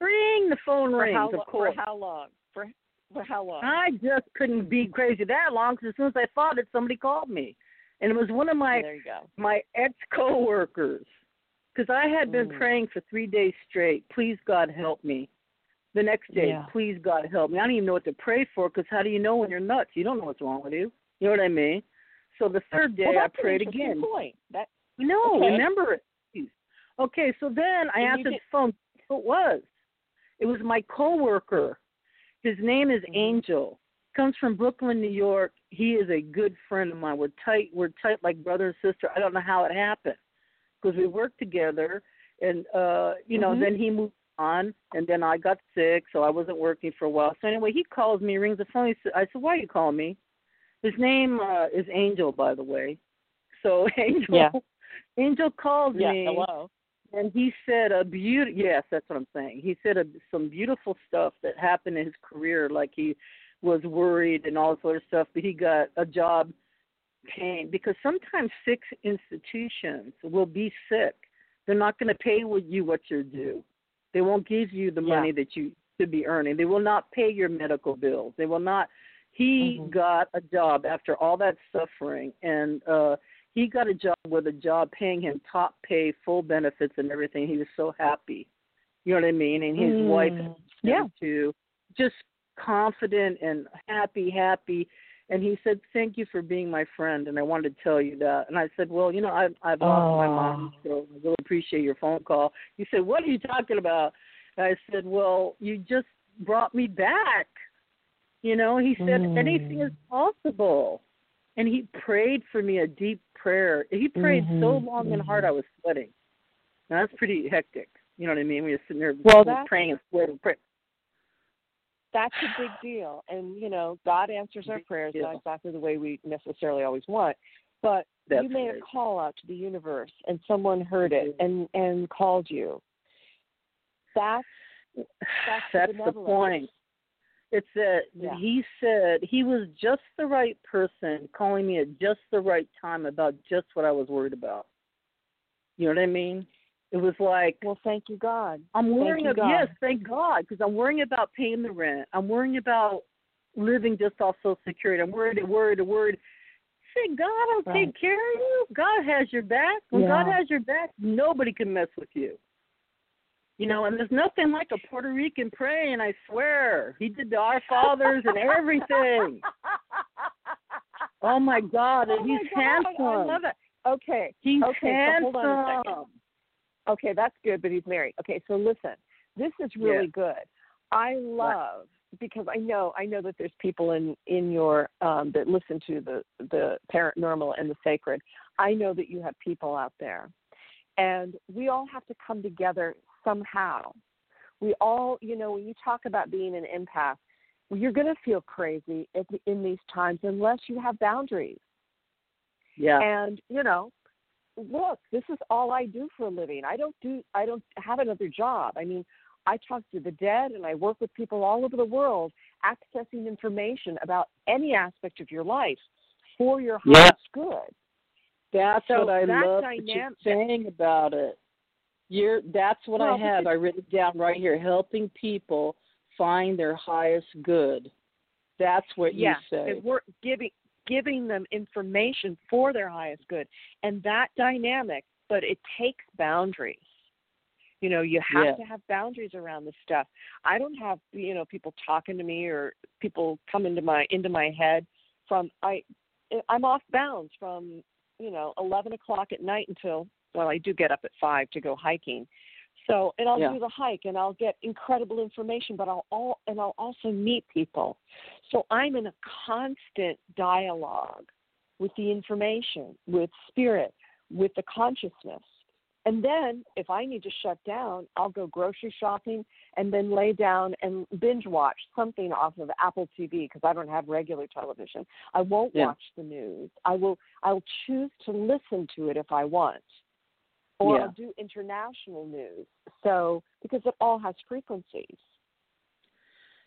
Ring the phone for rings. how of lo- for how long? For for how long? I just couldn't be crazy that long because as soon as I thought it, somebody called me, and it was one of my there you go. my ex coworkers because I had been Mm. praying for three days straight. Please God help me. The next day, Yeah. please God help me. I don't even know what to pray for because how do you know when you're nuts? You don't know what's wrong with you. You know what I mean? So the third day, well, I prayed again. Point. That No, Okay. remember it. please. Okay, so then I And answered the phone. Who it was? It was my coworker. His name is Mhm. Angel. Comes from Brooklyn, New York. He is a good friend of mine. We're tight. We're tight like brother and sister. I don't know how it happened because we worked together, and uh, you know, Mhm. then he moved on, and then I got sick, so I wasn't working for a while. So anyway, he calls me, rings the phone. He said, "I said, why are you calling me?" His name uh, is Angel, by the way. So Angel, Yeah. Angel called yeah. me Hello. and he said a beauty. Yes, that's what I'm saying. He said a, some beautiful stuff that happened in his career, like he was worried and all this other stuff, but he got a job paying because sometimes sick institutions will be sick. They're not going to pay with you what you're due. They won't give you the Yeah. money that you should be earning. They will not pay your medical bills. They will not. He Mhm. got a job after all that suffering, and uh he got a job with a job paying him top pay, full benefits, and everything. He was so happy. You know what I mean? And his Mm. wife Yeah. too, just confident and happy, happy. And he said, "Thank you for being my friend." And I wanted to tell you that. And I said, "Well, you know, I've I've lost my mom, so I really appreciate your phone call." He said, "What are you talking about?" And I said, "Well, you just brought me back." You know, he said, Mm. "Anything is possible." And he prayed for me a deep prayer. He prayed so Mhm, long and hard. I was sweating. Now that's pretty hectic. You know what I mean? When you're sitting there Well, praying and sweating. Pray. That's a big deal. And, you know, God answers our prayers deal. not exactly the way we necessarily always want. But That's you made right. a call out to the universe and someone heard it and and called you. That's That's the That's the benevolence. point. It's that Yeah. he said he was just the right person calling me at just the right time about just what I was worried about. You know what I mean? It was like well, thank you, God. I'm worrying about yes, thank God, because I'm worrying about paying the rent. I'm worrying about living just off Social Security. I'm worried, worried, worried. Say, God I'll Right. take care of you. God has your back. When God has your back, nobody can mess with you. You know, and there's nothing like a Puerto Rican praying. I swear, he did the Our Fathers and everything. Oh my God, and Oh he's God, handsome. I love it. Okay. He's Okay, so handsome. hold on a second. Okay, that's good, but he's married. Okay, so listen, this is really good. I love because I know I know that there's people in in your um, that listen to the the paranormal and the sacred. I know that you have people out there, and we all have to come together somehow. We all, you know, when you talk about being an empath, you're going to feel crazy at in these times unless you have boundaries. Yeah. And you know, look, this is all I do for a living. I don't do I don't have another job. I mean, I talk to the dead and I work with people all over the world accessing information about any aspect of your life for your Yeah. highest good. That's So what I that love that you're saying about it. You're that's what Well, I have. I written it down right here, helping people find their highest good. That's what yeah, you say. and we're giving giving them information for their highest good. And that dynamic, but it takes boundaries. You know, you have Yeah. to have boundaries around this stuff. I don't have you know people talking to me or people come into my into my head from I I'm off bounds from you know eleven o'clock at night until well I do get up at five to go hiking. So and I'll Yeah. do the hike and I'll get incredible information, but I'll all and I'll also meet people. So I'm in a constant dialogue with the information, with spirit, with the consciousness. And then if I need to shut down, I'll go grocery shopping and then lay down and binge watch something off of Apple TV because I don't have regular television. I won't Yeah. watch the news. I will I'll choose to listen to it if I want. Or Yeah. I'll do international news. So because it all has frequencies.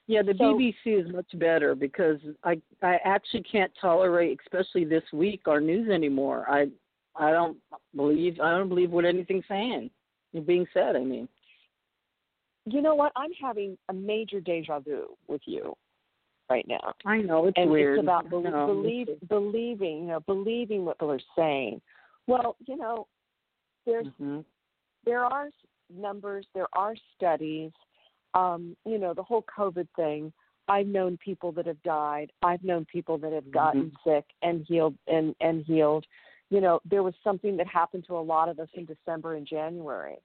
Yeah, the So- BBC is much better because I I actually can't tolerate, especially this week, our news anymore. I I don't believe I don't believe what anything's saying, being said. I mean, You know what? I'm having a major deja vu with you right now. I know it's and weird. it's about bel No, believe, believing, you know, believing what people are saying. Well, you know, there's Mhm. there are numbers, there are studies. Um, you know, the whole COVID thing. I've known people that have died. I've known people that have gotten sick and healed and and healed. You know, there was something that happened to a lot of us in December and January.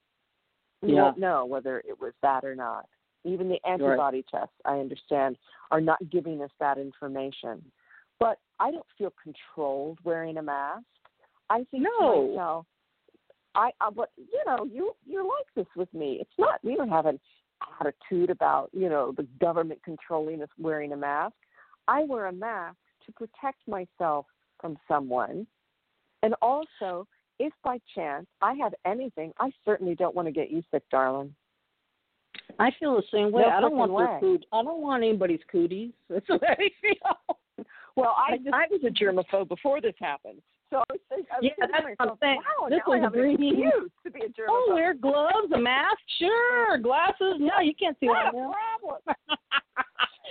We Yeah. won't know whether it was that or not. Even the antibody tests, I understand, are not giving us that information. But I don't feel controlled wearing a mask. I think No. to myself, I, I but you know, you you're like this with me. It's not we don't have an attitude about, you know, the government controlling us wearing a mask. I wear a mask to protect myself from someone. And also, if by chance I have anything, I certainly don't want to get you sick, darling. I feel the same way. No I don't want way. their food. I don't want anybody's cooties. That's the way I feel. Well, I, I just- I was a germaphobe before this happened. So I was thinking, I was Yeah, that's what I'm saying. wow, This was have an to be a germaphobe. Oh, wear gloves, a mask, sure. Glasses, no, you can't see Not that a problem.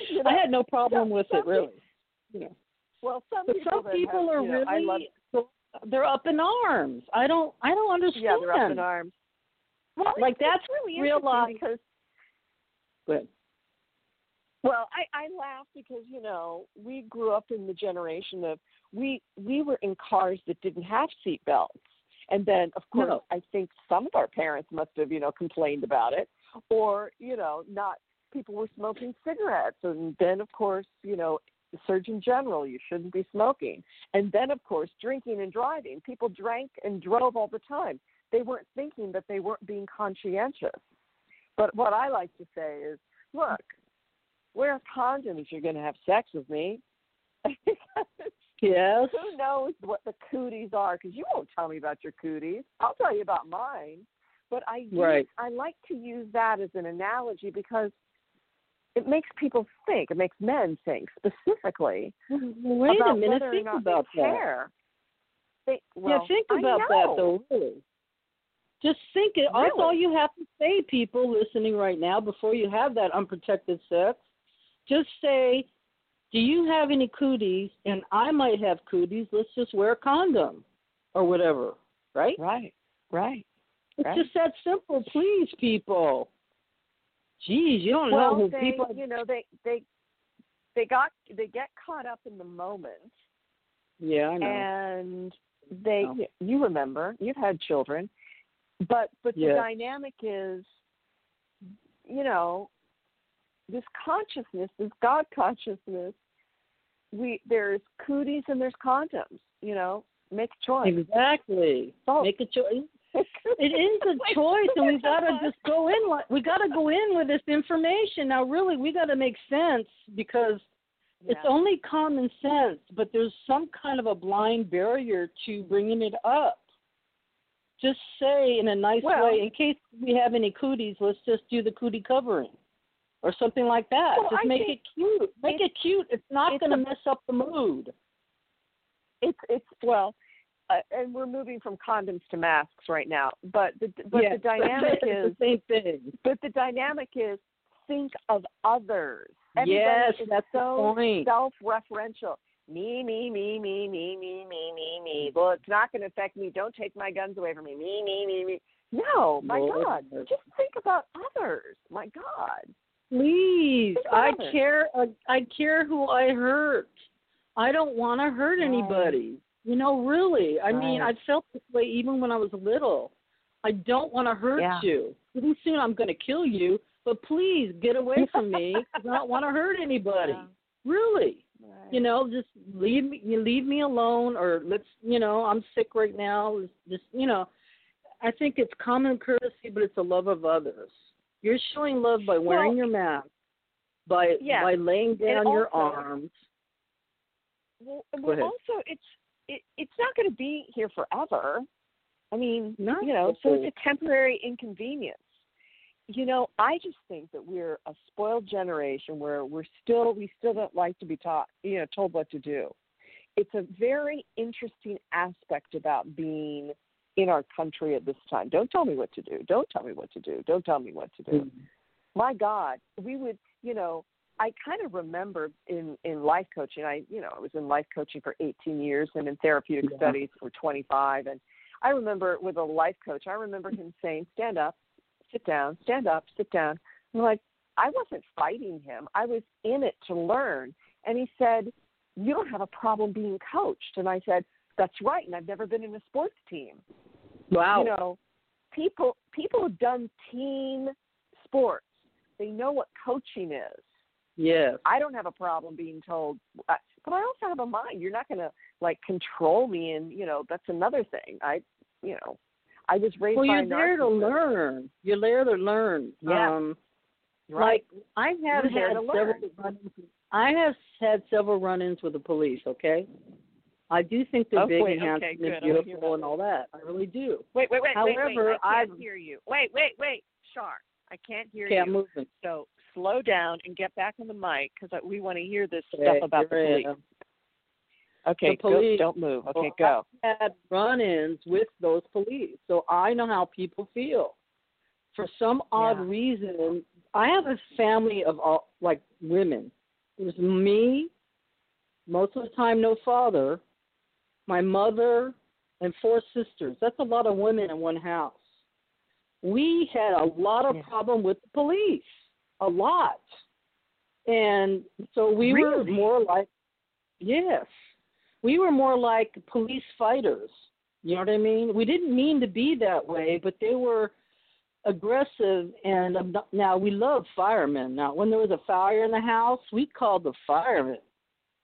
You know, I had no problem some- with it, really. Well, some But people some people have, are you know, I really love, they're up in arms. I don't I don't understand. yeah, they're up in arms. Well, Like, that's really real life. because Good. Well, I, I laugh because you know we grew up in the generation of we we were in cars that didn't have seat belts, and then of course No. I think some of our parents must have you know complained about it, or you know not people were smoking cigarettes, and then of course you know the Surgeon General you shouldn't be smoking, and then of course drinking and driving. People drank and drove all the time. They weren't thinking that they weren't being conscientious. But what I like to say is, look, wear condoms if you're going to have sex with me. Yes. Who knows what the cooties are? Because you won't tell me about your cooties. I'll tell you about mine. But I Right. I like to use that as an analogy because it makes people think. It makes men think specifically Wait a minute, think about that. care. They, well, yeah, think about that though, really. Just think it that's all you have to say, people listening right now, before you have that unprotected sex. Just say, Do you have any cooties? And I might have cooties, let's just wear a condom or whatever. Right? Right, right. It's Right. just that simple, please, people. Jeez, you don't well, know who they, people you know, they they they got they get caught up in the moment, Yeah, I know. and they No. you remember you've had children, but but Yes. the dynamic is, you know, this consciousness, this God consciousnness. We there's cooties and there's condoms. You know, make a choice. Exactly. Make a choice. It is a choice, and we gotta just go in. like- We gotta go in with this information. Now, really, we gotta make sense because it's only common sense, but there's some kind of a blind barrier to bringing it up. Just say in a nice Well- way, in case we have any cooties, let's just do the cootie covering, or something like that. Well, just I make it cute. Make it cute. It's not going to mess up the mood. it's it's well, uh, and we're moving from condoms to masks right now. But the but Yes. the dynamic is the same thing. but the dynamic is think of others. Yes, Everybody is that's the so point. self-referential. Me, me, me, me, me, me, me, me, me. Well, it's not going to affect me. Don't take my guns away from me. Me, me, me, me. No, my Lord. God. Just think about others. My God. Please, I care. I, I care who I hurt. I don't want to hurt Right. anybody. You know, really. I mean, I felt this way even when I was little. I don't want to hurt Yeah. you. Pretty soon I'm going to kill you, but please get away from me. I don't want to hurt anybody. Yeah. Really. Right. You know, just leave me. You leave me alone, or let's. You know, I'm sick right now. Just you know, I think it's common courtesy, but it's a love of others. You're showing love by wearing Well, your mask, by yeah. by laying down your arms. Well, well also it's it, it's not going to be here forever. I mean, No. you know, so it's a temporary inconvenience. You know, I just think that we're a spoiled generation where we're still we still don't like to be taught, you know, told what to do. It's a very interesting aspect about being in our country at this time. Don't tell me what to do. Don't tell me what to do. Don't tell me what to do mm-hmm. my God, we would, you know, I kind of remember in in life coaching. I, you know, I was in life coaching for 18 years and in therapeutic Yeah. studies for 25. And I remember with a life coach, I remember him saying, "Stand up, sit down, stand up, sit down." I'm like, I wasn't fighting him. I was in it to learn. And he said, "You don't have a problem being coached." And I said, "That's right." And I've never been in a sports team Wow. you know, people people have done team sports. They know what coaching is. yes. I don't have a problem being told, but I also have a mind. You're not going to like control me, and you know that's another thing. I, you know, I was raised Well, you're there to learn. You're there to learn. Yeah. Um, Right. Like I have You're had several run-ins. I have had several run-ins with the police. Okay. I do think they're Oh, big wait, and handsome okay, good. I and beautiful and all that. I really do. wait, wait, wait, wait, However, wait. I can't I've- hear you. Wait, wait, wait, Shar. I can't hear Can't you. move them. So slow down and get back on the mic because we want to hear this Okay, stuff about the police. Okay, The police- go, don't move. Okay, Well, go. I've had run-ins with those police, so I know how people feel. For some odd Yeah. reason, I have a family of all like women. It was me, most of the time no father, my mother, and four sisters. That's a lot of women in one house. We had a lot of Yeah. problem with the police, a lot, and so we were more like, yes, we were more like police fighters. You know what I mean? We didn't mean to be that way, but they were aggressive and now we love firemen. Now, when there was a fire in the house, we called the firemen.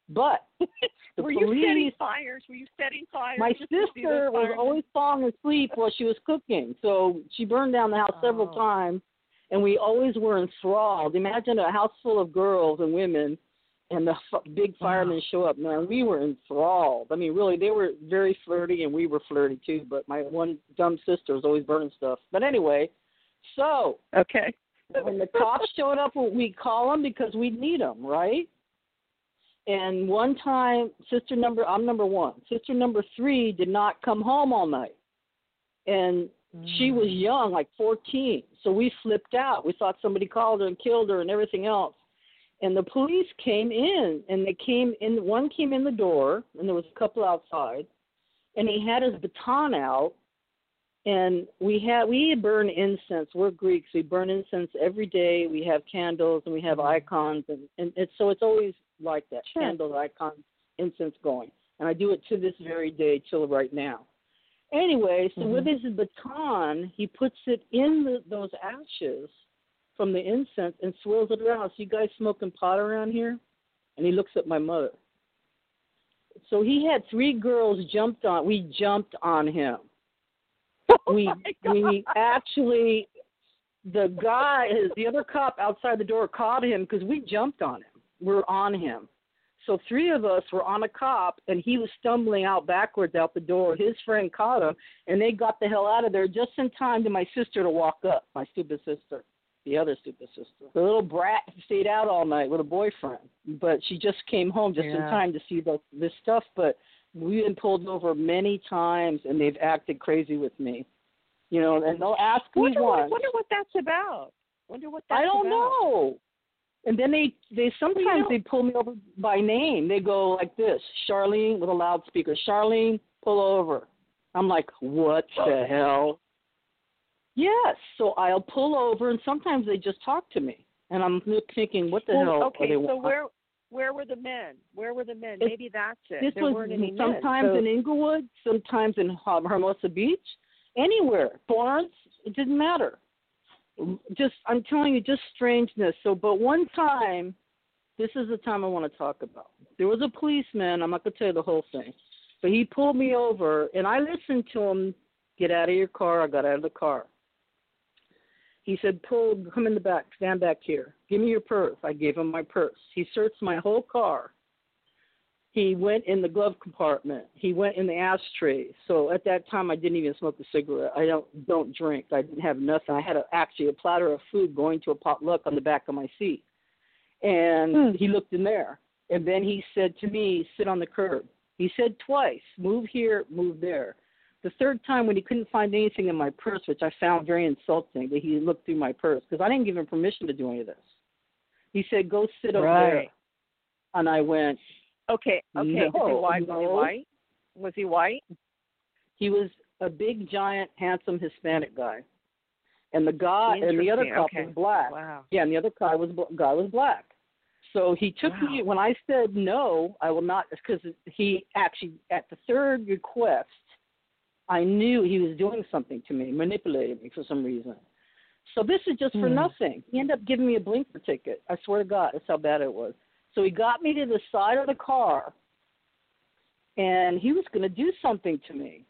But the Were you setting fires? Were you setting fires? my sister was always falling asleep while she was cooking, so she burned down the house several Oh. times, and we always were enthralled. Imagine a house full of girls and women, and the f- big firemen show up. Man, we were enthralled. I mean, really, they were very flirty, and we were flirty too. But my one dumb sister was always burning stuff. But anyway, so Okay. when the cops showed up, we'd call them because we'd need them, right? And one time, sister number, I'm number one. Sister number three did not come home all night. And she mm. was young, like 14. So we flipped out. We thought somebody called her and killed her and everything else. And the police came in, and they came in. One came in the door, and there was a couple outside. And he had his baton out, and we had we burn incense. We're Greeks. We burn incense every day. We have candles and we have mm. icons, and and it's so it's always like that Sure. candles, icons, incense going. And I do it to this very day till right now. Anyway, so with mm-hmm. his baton, he puts it in the, those ashes from the incense and swirls it around. So you guys smoking pot around here? And he looks at my mother. So he had three girls jumped on. We jumped on him oh we Oh God. we actually the guy the other cop outside the door caught him because we jumped on him we're on him so three of us were on a cop and he was stumbling out backwards out the door his friend caught him and they got the hell out of there just in time to my sister to walk up my stupid sister the other stupid sister the little brat stayed out all night with a boyfriend but she just came home just in time to see the, this stuff but we've been pulled over many times and they've acted crazy with me. You know, and they'll ask me Wonder what, once. wonder what that's about. Wonder what that's I don't about. know. And then they they sometimes they pull me over by name. They go like this, Charlene with a loudspeaker. Charlene, pull over. I'm like, what the hell? Yes. So I'll pull over, and sometimes they just talk to me, and I'm thinking, what the well, hell okay, are they so want? where where were the men? Where were the men? It's- Maybe that's it. This there was sometimes men. So, in Inglewood, sometimes in Hermosa Beach, anywhere. Florence, it didn't matter. Just, I'm telling you, just strangeness. So, but one time, this is the time I want to talk about. There was a policeman. I'm not to tell you the whole thing, but he pulled me over, and I listened to him. Get out of your car. I got out of the car. He said, "Pull, come in the back, stand back here. Give me your purse." I gave him my purse. He searched my whole car. He went in the glove compartment. He went in the ashtray. So at that time, I didn't even smoke a cigarette. I don't don't drink. I didn't have nothing. I had a, actually a platter of food going to a potluck on the back of my seat. And Hmm. he looked in there, and then he said to me, "Sit on the curb." He said twice, "Move here, move there." The third time, when he couldn't find anything in my purse, which I found very insulting, that he looked through my purse because I didn't give him permission to do any of this. He said, "Go sit over there," Right. and I went. Okay, okay. No, was he white? Was he white? Was he white? He was a big, giant, handsome Hispanic guy, and the guy and the other cop okay. was black. Wow. Yeah, and the other guy was guy was black. So he took me when I said no, I will not because he actually at the third request, I knew he was doing something to me, manipulating me for some reason. So this is just for Hmm. nothing. He ended up giving me a blinker ticket. I swear to God, that's how bad it was. So he got me to the side of the car, and he was going to do something to me.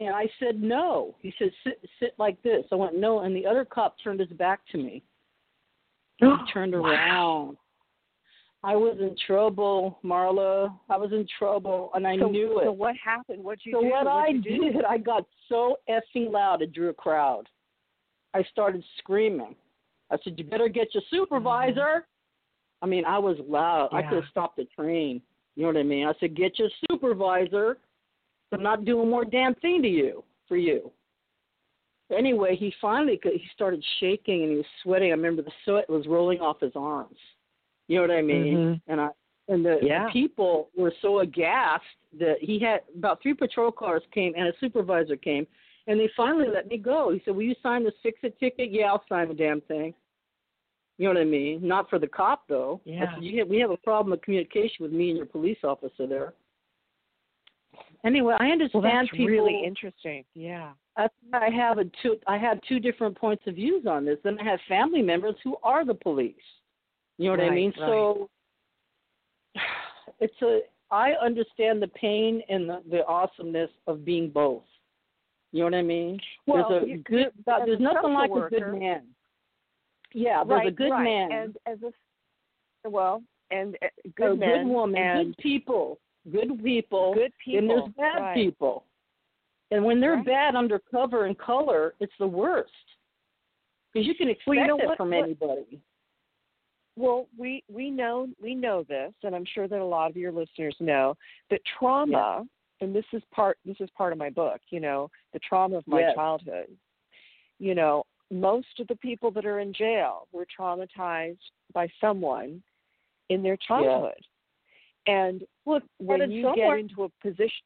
And I said no. He said sit sit like this. I went no, and the other cop turned his back to me. He turned around. I was in trouble, Marla. I was in trouble, and I so, knew it. So what happened? What'd you do? So do? what I What'd you do? did, I got so effing loud it drew a crowd. I started screaming. I said, "You better get your mm-hmm. supervisor." I mean, I was loud. I could have stopped the train. You know what I mean? I said, "Get your supervisor." I'm not doing more damn thing to you for you. Anyway, he finally could, he started shaking and he was sweating. I remember the sweat was rolling off his arms. You know what I mean? Mhm. And I and the, Yeah. the people were so aghast that he had about three patrol cars came and a supervisor came and they finally let me go. He said, "Will you sign this fix-it ticket?" Yeah, I'll sign the damn thing. You know what I mean? Not for the cop though. Yeah. said, have, we have a problem of communication with me and your police officer there. Anyway, I understand Well, that's people. really interesting. Yeah. Why I have a two. I had two different points of views on this. Then I have family members who are the police. You know what I mean? right. So it's a. I understand the pain and the, the awesomeness of being both. You know what I mean? Well, there's a you- good. there's nothing like a good man. Yeah, there's right, a good right. man, And as a well, and uh, a good men good woman, and good people, good people, good people. and there's bad right. people. And when they're bad undercover and color, it's the worst. Because you can expect Well, you know it what- from what- anybody. Well, we we know we know this, and I'm sure that a lot of your listeners know that trauma, and this is part this is part of my book. You know, the trauma of my Yes. childhood. You know, most of the people that are in jail were traumatized by someone in their childhood, and Well, when you somewhere. get into a position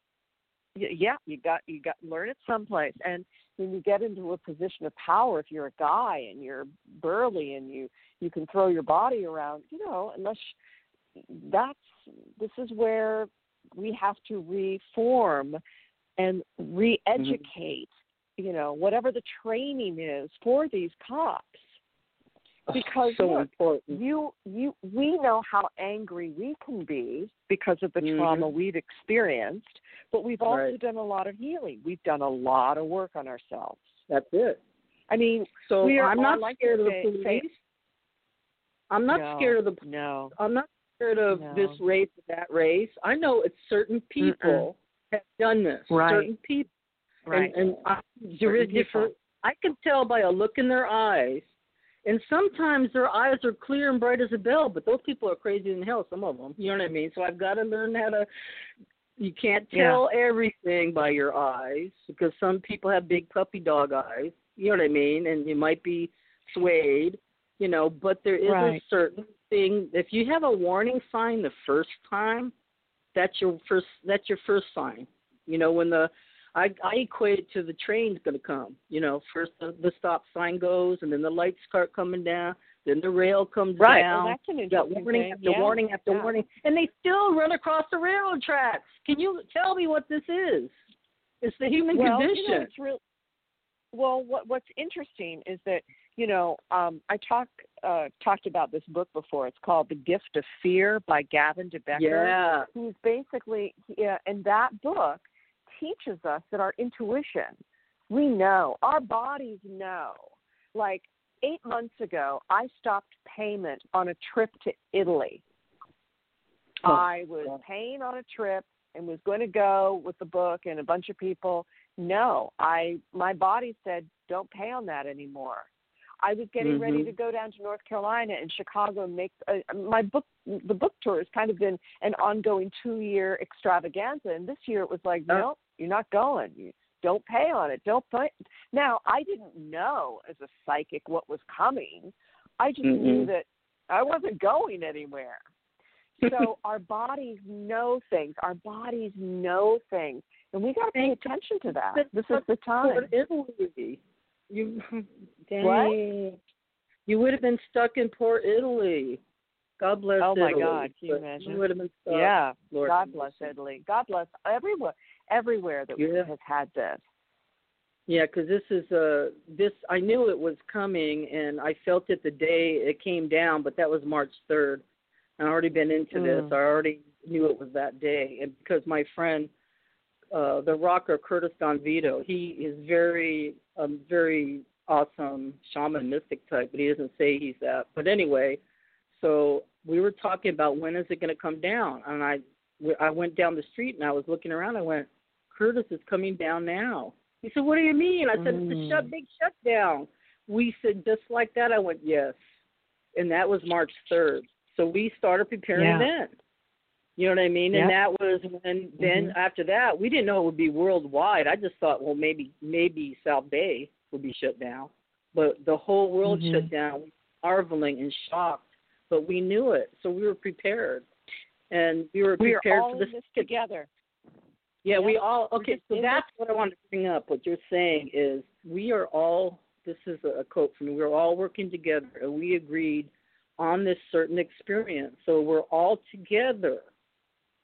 yeah you got you got learn it someplace. And when you get into a position of power if you're a guy and you're burly and you you can throw your body around you know unless that's this is where we have to reform and re-educate you know whatever the training is for these cops because so look, important. you you we know how angry we can be because of the Mhm. trauma we've experienced but we've also Right. done a lot of healing we've done a lot of work on ourselves That's it. i mean So I'm not like scared of the police. say- I'm not no, scared of the. no I'm not scared of No. this race or that race. I know it's certain people have done this. Right. Certain people. Right And, and I, there is different. I can tell by a look in their eyes, and sometimes their eyes are clear and bright as a bell. But those people are crazy in hell. Some of them, you know what I mean. So I've got to learn how to. You can't Yeah. tell everything by your eyes because some people have big puppy dog eyes. You know what I mean, and you might be swayed. You know, but there is Right. a certain thing. If you have a warning sign the first time, that's your first. That's your first sign. You know, when the I I equate it to the train's going to come. You know, first the, the stop sign goes, and then the lights start coming down. Then the rail comes right. down. Well, that's an interesting warning thing. after yeah. warning after yeah. warning, and they still run across the railroad tracks. Can you tell me what this is? It's the human well, condition. You know, it's real. Well, what what's interesting is that you know um, I talk uh, talked about this book before. It's called The Gift of Fear by Gavin de Becker. yeah. Who's basically yeah, and that book teaches us that our intuition, we know, our bodies know. Like eight months ago, I stopped payment on a trip to Italy. Oh, I was yeah. paying on a trip and was going to go with the book and a bunch of people. No, I my body said don't pay on that anymore. I was getting ready Mhm. to go down to North Carolina and Chicago and make uh, my book. The book tour has kind of been an ongoing two-year extravaganza, and this year it was like, no, you're not going. You don't pay on it. Don't pay. Now I didn't know as a psychic what was coming. I just knew Mm-mm. that I wasn't going anywhere. So our bodies know things. Our bodies know things, and we got to pay attention to that. This is the time. Italy. You, dang. What? You would have been stuck in poor Italy. God bless Italy. Oh, my Italy, God, can you imagine? You would have been stuck. Yeah. Lord God bless. Italy. God bless everywhere, everywhere that Yeah. have had this. Yeah, because this is uh this. I knew it was coming, and I felt it the day it came down. But that was March third. I already been into this. Mm. I already knew it was that day, and because my friend, uh, the rocker Curtis Don Vito, he is very, um, very awesome shaman mystic type, but he doesn't say he's that. But anyway, so we were talking about when is it going to come down, and I, I went down the street and I was looking around. I went, Curtis is coming down now. He said, "What do you mean?" I said, "It's a Mm. shut, big shutdown." We said, "Just like that." I went, "Yes," and that was March third. So we started preparing Yeah. then. You know what I mean? And that was when. Then Mhm. after that, we didn't know it would be worldwide. I just thought, well, maybe maybe South Bay would be shut down, but the whole world Mhm. shut down. We were marveling and shocked, but we knew it, so we were prepared, and we were We are prepared all for this together. Yeah, we all okay. So that's what I wanted to bring up. What you're saying is we are all. This is a quote from me. We're all working together, and we agreed on this certain experience. So we're all together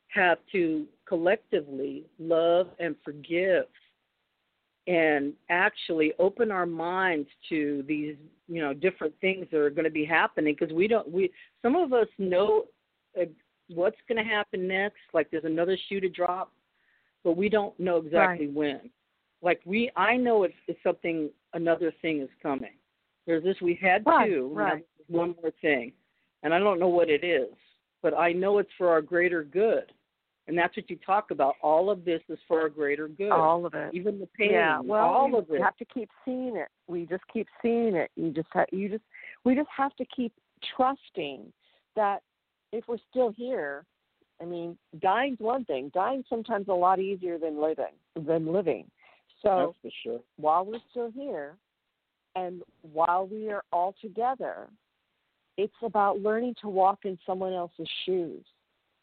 have to collectively love and forgive, and actually open our minds to these you know different things that are going to be happening because we don't we some of us know uh, what's going to happen next like there's another shoe to drop but we don't know exactly when. Like we, I know it's, it's something. Another thing is coming. There's this. We had Right, two. right. One more thing, and I don't know what it is, but I know it's for our greater good, and that's what you talk about. All of this is for our greater good. All of it. even the pain. Yeah, well, all of it. You have to keep seeing it. We just keep seeing it. You just ha- you just we just have to keep trusting that if we're still here, I mean, dying's one thing. Dying's sometimes a lot easier than living than living. So that's for sure. while we're still here, and while we are all together, it's about learning to walk in someone else's shoes.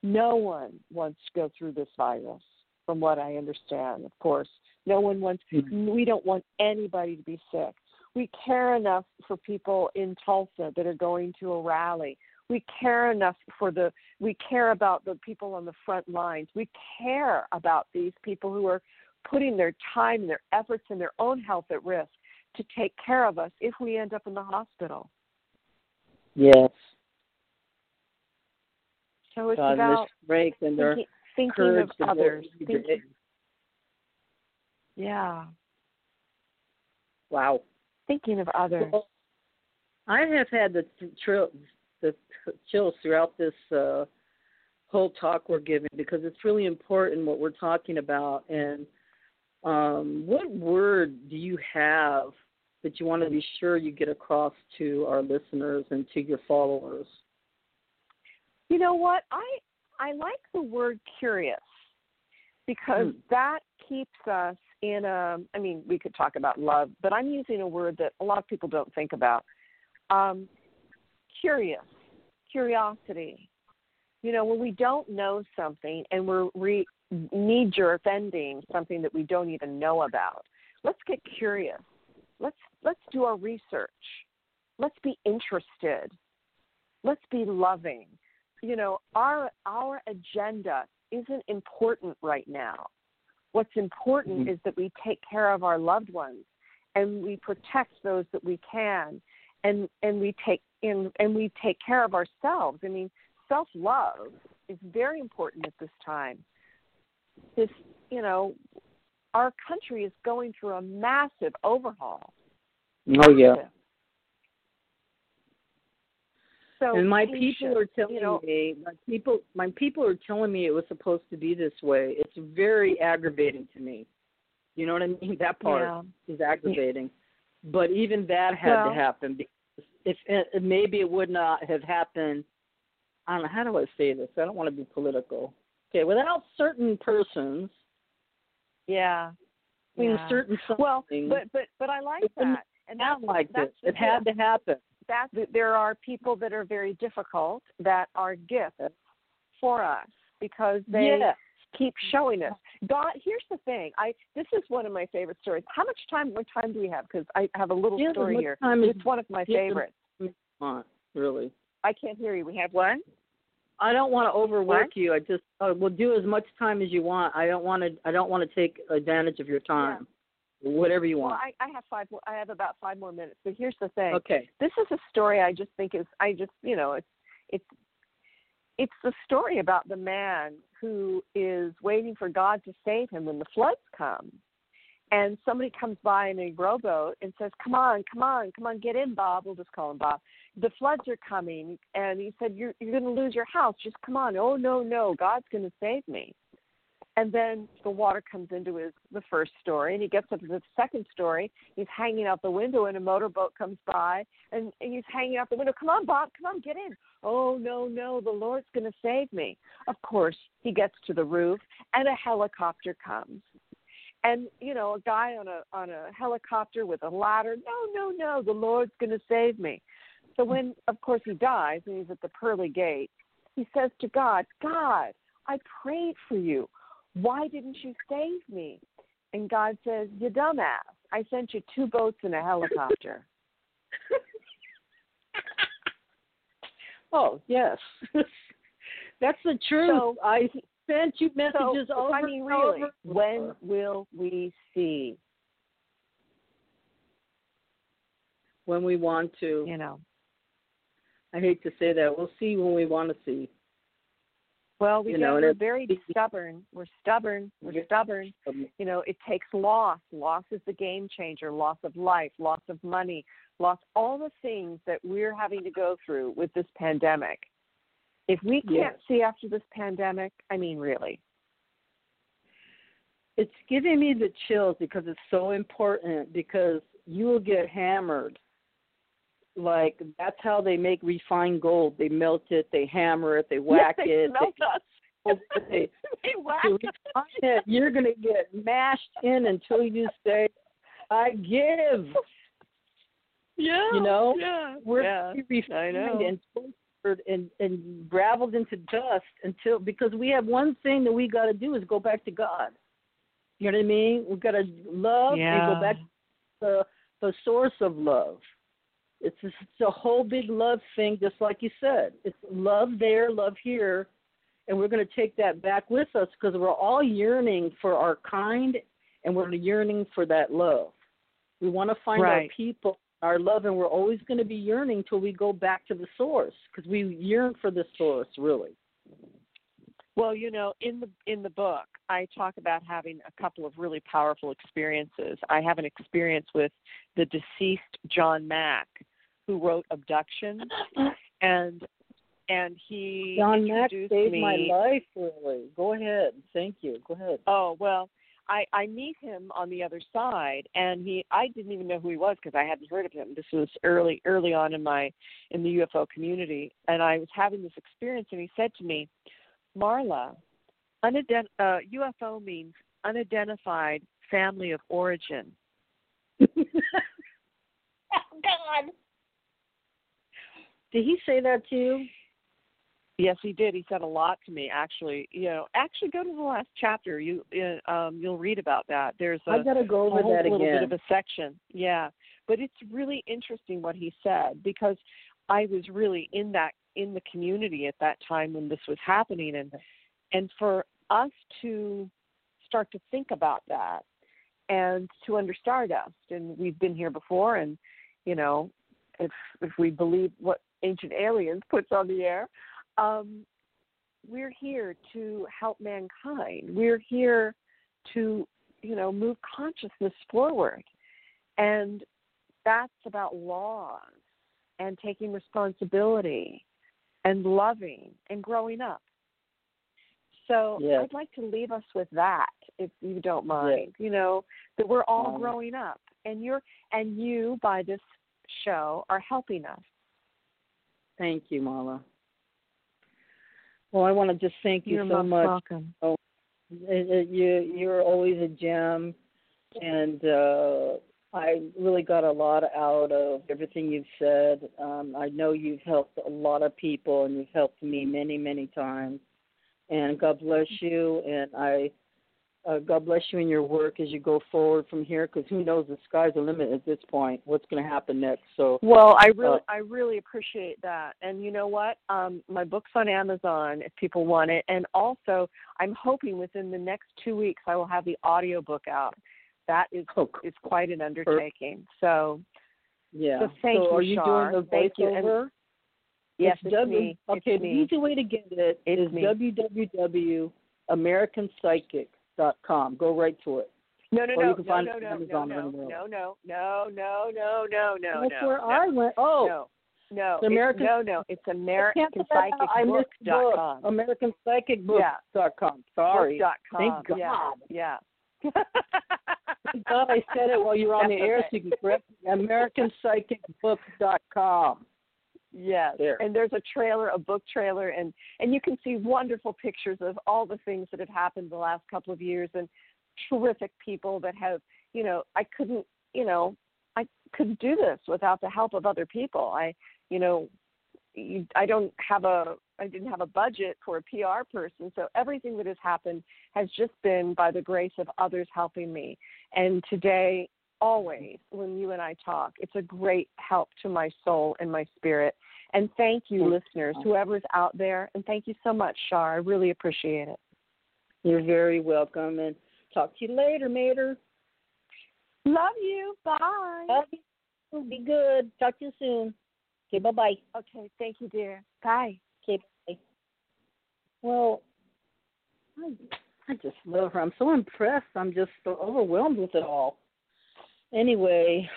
No one wants to go through this virus, from what I understand, of course. No one wants, Mhm. we don't want anybody to be sick. We care enough for people in Tulsa that are going to a rally. We care enough for the, we care about the people on the front lines. We care about these people who are putting their time and their efforts and their own health at risk to take care of us if we end up in the hospital. Yes. So it's God, about break and their thinking, thinking of others. Thinking, yeah, Wow. thinking of others. Well, I have had the trill, the chills throughout this uh, whole talk we're giving because it's really important what we're talking about. And um, what word do you have that you want to be sure you get across to our listeners and to your followers? You know what? I I like the word curious because Hmm. that keeps us in a I mean, we could talk about love, but I'm using a word that a lot of people don't think about. Um curious, curiosity. You know, when we don't know something and we're re knee jerk ending something that we don't even know about. Let's get curious. Let's let's do our research. Let's be interested. Let's be loving. You know, our our agenda isn't important right now. What's important mm-hmm. is that we take care of our loved ones and we protect those that we can and and we take in and we take care of ourselves. I mean, self love is very important at this time. This, you know, our country is going through a massive overhaul. Oh yeah. So and my people are telling you know, me my people my people are telling me it was supposed to be this way. It's very aggravating to me. You know what I mean? That part yeah. is aggravating. But even that had well, to happen because if it, maybe it would not have happened. I don't know how do I say this. I don't want to be political. Okay, without certain persons. Yeah. I mean, yeah. certain well, but but but I like that, and that's like that's this. It had to happen. That there are people that are very difficult that are gifts for us because they yes. Keep showing us. God, here's the thing. I this is one of my favorite stories. How much time? What time do we have? Because I have a little Yeah, story here. time is- It's one of my yeah, favorites. on, really. I can't hear you. We have one. I don't want to overwork What? you. I just uh, will do as much time as you want. I don't want to. I don't want to take advantage of your time. Whatever you Well, want. I, I have five. more- I have about five more minutes. But here's the thing. okay. this is a story I just think is I just you know it's it's it's the story about the man who is waiting for God to save him when the floods come. And somebody comes by in a rowboat and says, Come on, come on, come on, get in, Bob. We'll just call him Bob. The floods are coming. And he said, You're, you're going to lose your house. Just come on. Oh, no, no. God's going to save me. And then the water comes into his the first story, and he gets up to the second story. He's hanging out the window, and a motorboat comes by, and he's hanging out the window. Come on, Bob, come on, get in. Oh no, no, the Lord's going to save me. Of course, he gets to the roof, and a helicopter comes, and you know, a guy on a on a helicopter with a ladder. No, no, no, the Lord's going to save me. So when, of course, he dies, and he's at the pearly gate, he says to God, God, I prayed for you why didn't you save me? And God says, You dumbass. I sent you two boats and a helicopter. oh yes, that's the truth. So, I sent you messages so, over. I mean, really, over. when will we see? When we want to. You know. I hate to say that. We'll see when we want to see. Well, we You know, we're very stubborn. We're stubborn. We're Yeah. stubborn. Um, You know, it takes loss. Loss is the game changer. Loss of life, loss of money, loss all the things that we're having to go through with this pandemic. If we can't Yes. see after this pandemic, I mean, really. it's giving me the chills because it's so important because you will get hammered. Like that's how they make refined gold. They melt it, they hammer it, they whack they it. smelt us. they, they whack us. refine it, you're gonna get mashed in until you say, "I give." Yeah. You know, Yeah. We're yeah. to be I refined and tortured and and graveled into dust until because we have one thing that we got to do is go back to God. You know what I mean? We've got to love and Yeah. go back to the the source of love. It's just, it's a whole big love thing, just like you said. It's love there, love here, and we're going to take that back with us because we're all yearning for our kind, and we're yearning for that love. We want to find our people, our love, and we're always going to be yearning till we go back to the source because we yearn for the source, really. Well, you know, in the in the book, I talk about having a couple of really powerful experiences. I have an experience with the deceased John Mack, who wrote Abduction, and and he John Mack saved me. my life, really. Go ahead. Thank you. Go ahead. Oh well, I I meet him on the other side, and he I didn't even know who he was because I hadn't heard of him. This was early early on in my in the UFO community, and I was having this experience, and he said to me, Marla, unident- uh, UFO means unidentified family of origin. oh God. Did he say that to you? Yes, he did. He said a lot to me. Actually, you know, actually go to the last chapter. You uh, um, you'll read about that. There's a, I gotta go over that little again. bit of a section. Yeah, but it's really interesting what he said because I was really in that in the community at that time when this was happening, and and for us to start to think about that and to under Stardust, and we've been here before, and you know, if if we believe what Ancient Aliens puts on the air, um, we're here to help mankind. We're here to, you know, move consciousness forward. And that's about laws and taking responsibility and loving and growing up. So Yes. I'd like to leave us with that, if you don't mind. You know, that we're all Um, growing up and you're and you by this show are helping us. Thank you, Marla. Well, I want to just thank you You're so much. welcome. It, you you're always a gem, and uh, I really got a lot out of everything you've said. Um, I know you've helped a lot of people, and you've helped me many many times. And God bless you, and I. Uh, God bless you in your work as you go forward from here, because who knows? The sky's the limit at this point. What's going to happen next? So, Well, I really, Uh, I really appreciate that. And you know what? Um, my book's on Amazon if people want it. And also, I'm hoping within the next two weeks I will have the audio book out. That is oh, cool. is quite an undertaking. So, yeah. so thank you, are you Shar. doing the Thank. And- voiceover? yes, It's W- me. Okay, it's the me. easy way to get it It's is me. www.americanpsychic.com. Go right to it. No, no, or no, you can no, find no, it on no, Amazon no, no, no, no, no, no, no, no, no, That's no. where no. I went. Oh, no, no, it's- American- no, no. It's I can't put that out. I missed the AmericanPsychicBook.com. book. AmericanPsychicBook.com. Sorry. Book.com. Thank God. Yeah. yeah. God I said it while you were on the air so you can correct me. AmericanPsychicBook.com. Yes, There. and there's a trailer, a book trailer, and and you can see wonderful pictures of all the things that have happened the last couple of years, and terrific people that have, you know, I couldn't, you know, I couldn't do this without the help of other people. I, you know, I don't have a, I didn't have a budget for a PR person, so everything that has happened has just been by the grace of others helping me. And today, always, when you and I talk, it's a great help to my soul and my spirit. And thank you, Thank listeners, whoever's out there, and thank you so much, Shar. I really appreciate it. You're very welcome. And talk to you later, Mater. Love you. Bye. Love you. Be good. Talk to you soon. Okay, bye bye. Okay, thank you, dear. Bye. Well, I, I just love her. I'm so impressed. I'm just so overwhelmed with it all. Anyway,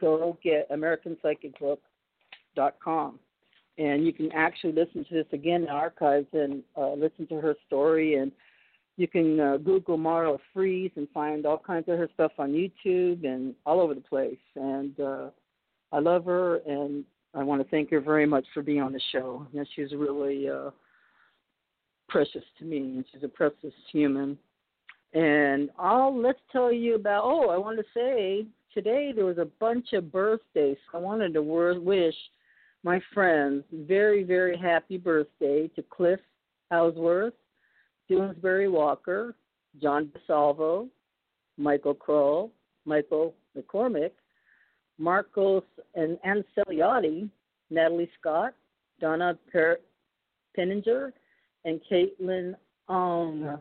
go get AmericanPsychicBook.com. And you can actually listen to this again in archives and uh, listen to her story. And you can uh, Google Marla Frees and find all kinds of her stuff on YouTube and all over the place. And uh, I love her, and I want to thank her very much for being on the show. You know, she's really uh, precious to me, and she's a precious human. And I'll let's tell you about. Oh, I want to say today there was a bunch of birthdays. I wanted to wish my friends very, very happy birthday to Cliff Houseworth, Doonesbury Walker, John DeSalvo, Michael Kroll, Michael McCormick, Marcos and Anseliati, Natalie Scott, Donna per- Penninger, and Caitlin Ong.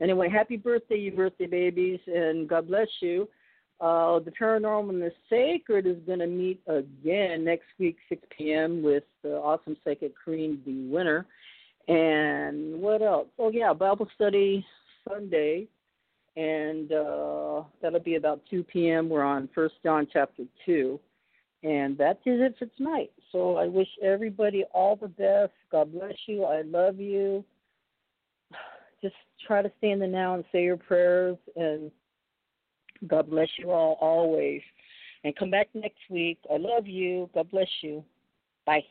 Anyway, happy birthday, you birthday babies, and God bless you. Uh, the Paranormal and the Sacred is going to meet again next week, 6 p.m., with the awesome psychic Kareen the winner. And what else? Oh, yeah, Bible study Sunday, and uh, that'll be about 2 p.m. We're on First John chapter 2. And that is it for tonight. So I wish everybody all the best. God bless you. I love you. Just try to stay in the now and say your prayers. And God bless you all always. And come back next week. I love you. God bless you. Bye.